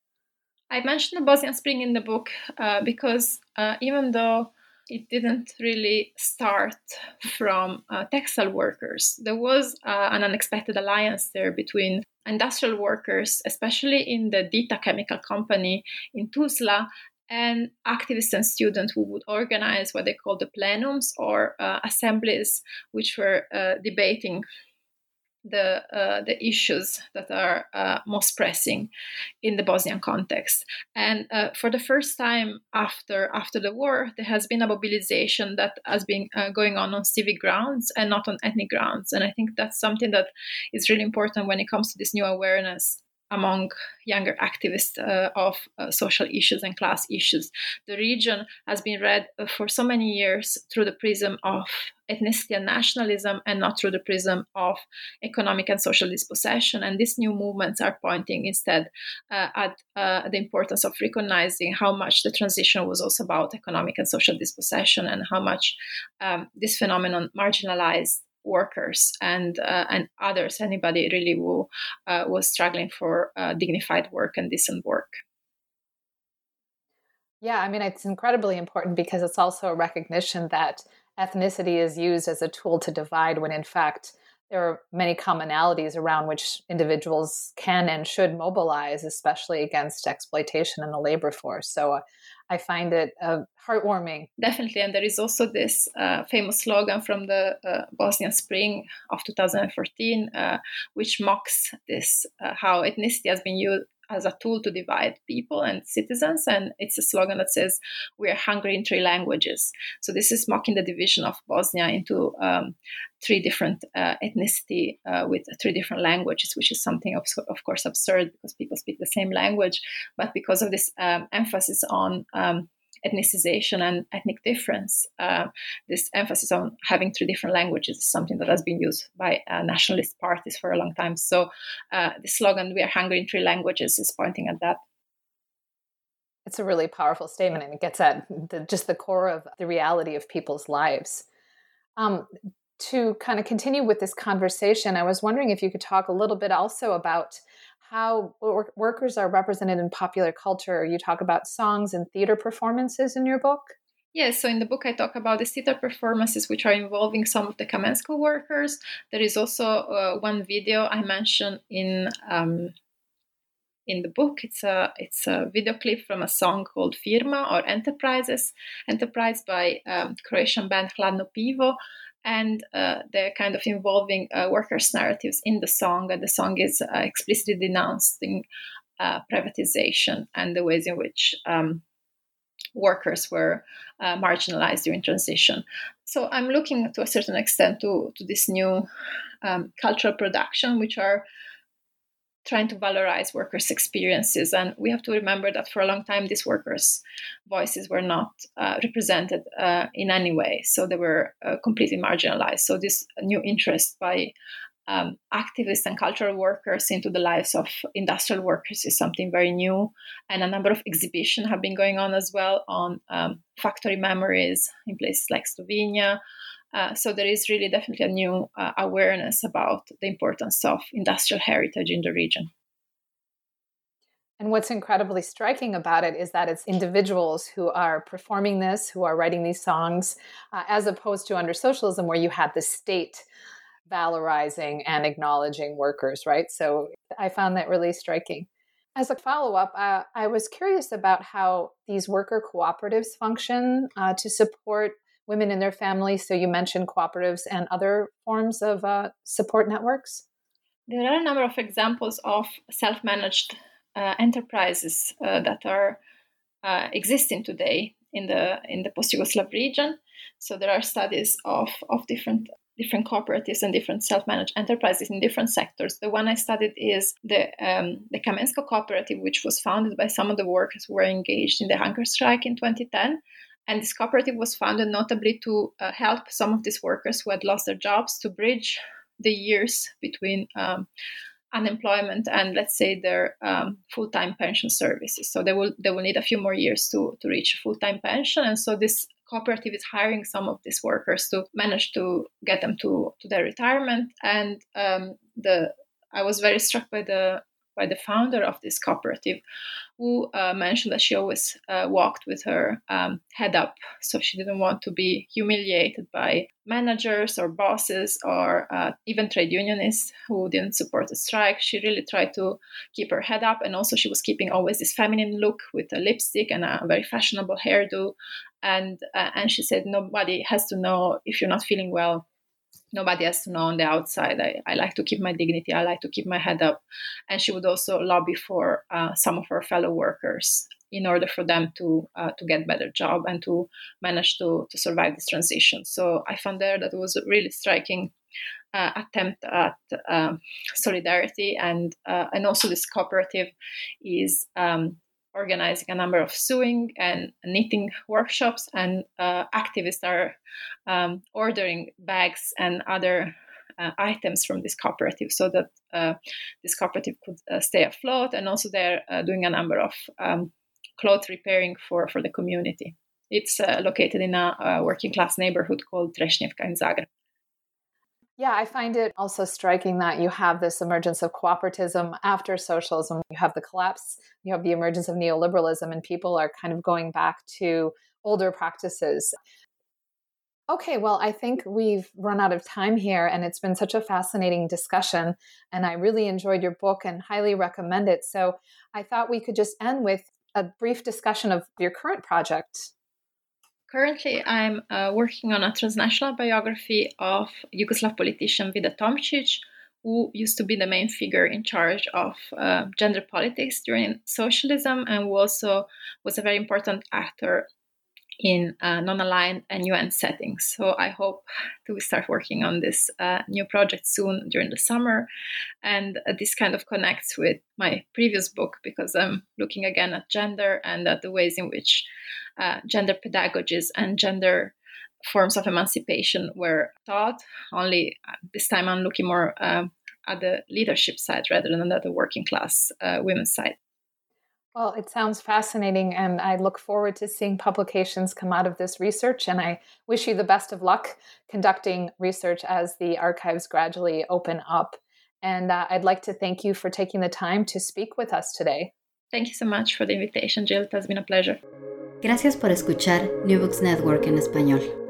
I mentioned the Bosnian Spring in the book uh, because uh, even though it didn't really start from uh, textile workers, there was uh, an unexpected alliance there between industrial workers, especially in the Dita chemical company in Tuzla, and activists and students who would organize what they call the plenums or uh, assemblies, which were uh, debating the uh, the issues that are uh, most pressing in the Bosnian context. And uh, for the first time after after the war, there has been a mobilization that has been uh, going on on civic grounds and not on ethnic grounds. And I think that's something that is really important when it comes to this new awareness among younger activists uh, of uh, social issues and class issues. The region has been read uh, for so many years through the prism of ethnicity and nationalism and not through the prism of economic and social dispossession. And these new movements are pointing instead uh, at uh, the importance of recognizing how much the transition was also about economic and social dispossession and how much um, this phenomenon marginalized workers and uh, and others, anybody really who uh, was struggling for uh, dignified work and decent work. Yeah, I mean, it's incredibly important because it's also a recognition that ethnicity is used as a tool to divide when in fact there are many commonalities around which individuals can and should mobilize, especially against exploitation in the labor force. So uh, I find it uh, heartwarming. Definitely. And there is also this uh, famous slogan from the uh, Bosnian Spring of 2014, uh, which mocks this uh, how ethnicity has been used as a tool to divide people and citizens. And it's a slogan that says, We are hungry in three languages. So this is mocking the division of Bosnia into um, three different uh, ethnicity uh, with three different languages, which is something, of, of, course, absurd because people speak the same language. But because of this um, emphasis on um, ethnicization and ethnic difference. Uh, this emphasis on having three different languages is something that has been used by uh, nationalist parties for a long time. So uh, the slogan "We are hungry in three languages" is pointing at that. It's a really powerful statement, and it gets at the, just the core of the reality of people's lives. Um, to kind of continue with this conversation, I was wondering if you could talk a little bit also about how workers are represented in popular culture. You talk about songs and theater performances in your book. Yes, so in the book I talk about the theater performances which are involving some of the Kamensko workers. There is also uh, one video I mentioned in um, in the book. It's a it's a video clip from a song called Firma or Enterprises, Enterprise by um, Croatian band Hladno Pivo and uh, they're kind of involving uh, workers' narratives in the song. And the song is uh, explicitly denouncing uh, privatization and the ways in which um, workers were uh, marginalized during transition. So I'm looking to a certain extent to, to this new um, cultural production, which are trying to valorize workers' experiences. And we have to remember that for a long time, these workers' voices were not uh, represented uh, in any way. So they were uh, completely marginalized. So this new interest by um, activists and cultural workers into the lives of industrial workers is something very new. And a number of exhibitions have been going on as well on um, factory memories in places like Slovenia, uh, so there is really definitely a new uh, awareness about the importance of industrial heritage in the region. And what's incredibly striking about it is that it's individuals who are performing this, who are writing these songs, uh, as opposed to under socialism, where you had the state valorizing and acknowledging workers, right? So I found that really striking. As a follow up, uh, I was curious about how these worker cooperatives function uh, to support women in their families. So you mentioned cooperatives and other forms of uh, support networks. There are a number of examples of self-managed uh, enterprises uh, that are uh, existing today in the in the post-Yugoslav region. So there are studies of of different different cooperatives and different self-managed enterprises in different sectors. The one I studied is the um, the Kamensko cooperative, which was founded by some of the workers who were engaged in the hunger strike in 2010 and this cooperative was founded notably to uh, help some of these workers who had lost their jobs to bridge the years between um, unemployment and let's say their um, full-time pension services. So they will they will need a few more years to to reach full-time pension, and so this cooperative is hiring some of these workers to manage to get them to to their retirement. And um, the I was very struck by the by the founder of this cooperative, who uh, mentioned that she always uh, walked with her um, head up. So she didn't want to be humiliated by managers or bosses or uh, even trade unionists who didn't support the strike. She really tried to keep her head up. And also, she was keeping always this feminine look with a lipstick and a very fashionable hairdo. And, uh, and she said, Nobody has to know if you're not feeling well nobody has to know on the outside. I, I like to keep my dignity. I like to keep my head up. And she would also lobby for uh, some of her fellow workers in order for them to uh, to get better job and to manage to to survive this transition. So I found there that it was a really striking uh, attempt at um, solidarity and uh, and also this cooperative is um, organizing a number of sewing and knitting workshops, and uh, activists are um, ordering bags and other uh, items from this cooperative so that uh, this cooperative could uh, stay afloat. And also, they're uh, doing a number of um, repairing for, for the community. It's uh, located in a, a, working class neighborhood called Trešnjevka in Zagreb. Yeah, I find it also striking that you have this emergence of cooperatism after socialism. You have the collapse, you have the emergence of neoliberalism, and people are kind of going back to older practices. Okay, well, I think we've run out of time here, and it's been such a fascinating discussion. And I really enjoyed your book and highly recommend it. So I thought we could just end with a brief discussion of your current project. Currently, I'm uh, working on a transnational biography of Yugoslav politician Vida Tomšič, who used to be the main figure in charge of uh, gender politics during socialism and who also was a very important actor in uh, non-aligned and UN settings. So I hope to start working on this uh, new project soon during the summer. And uh, this kind of connects with my previous book because I'm looking again at gender and at the ways in which uh, gender pedagogies and gender forms of emancipation were taught. Only uh, this time I'm looking more um, at the leadership side rather than at the working class uh, women's side. Well, it sounds fascinating, and I look forward to seeing publications come out of this research. And I wish you the best of luck conducting research as the archives gradually open up. And uh, I'd like to thank you for taking the time to speak with us today. Thank you so much for the invitation, Jill. It has been a pleasure. Gracias por escuchar New Books Network en español.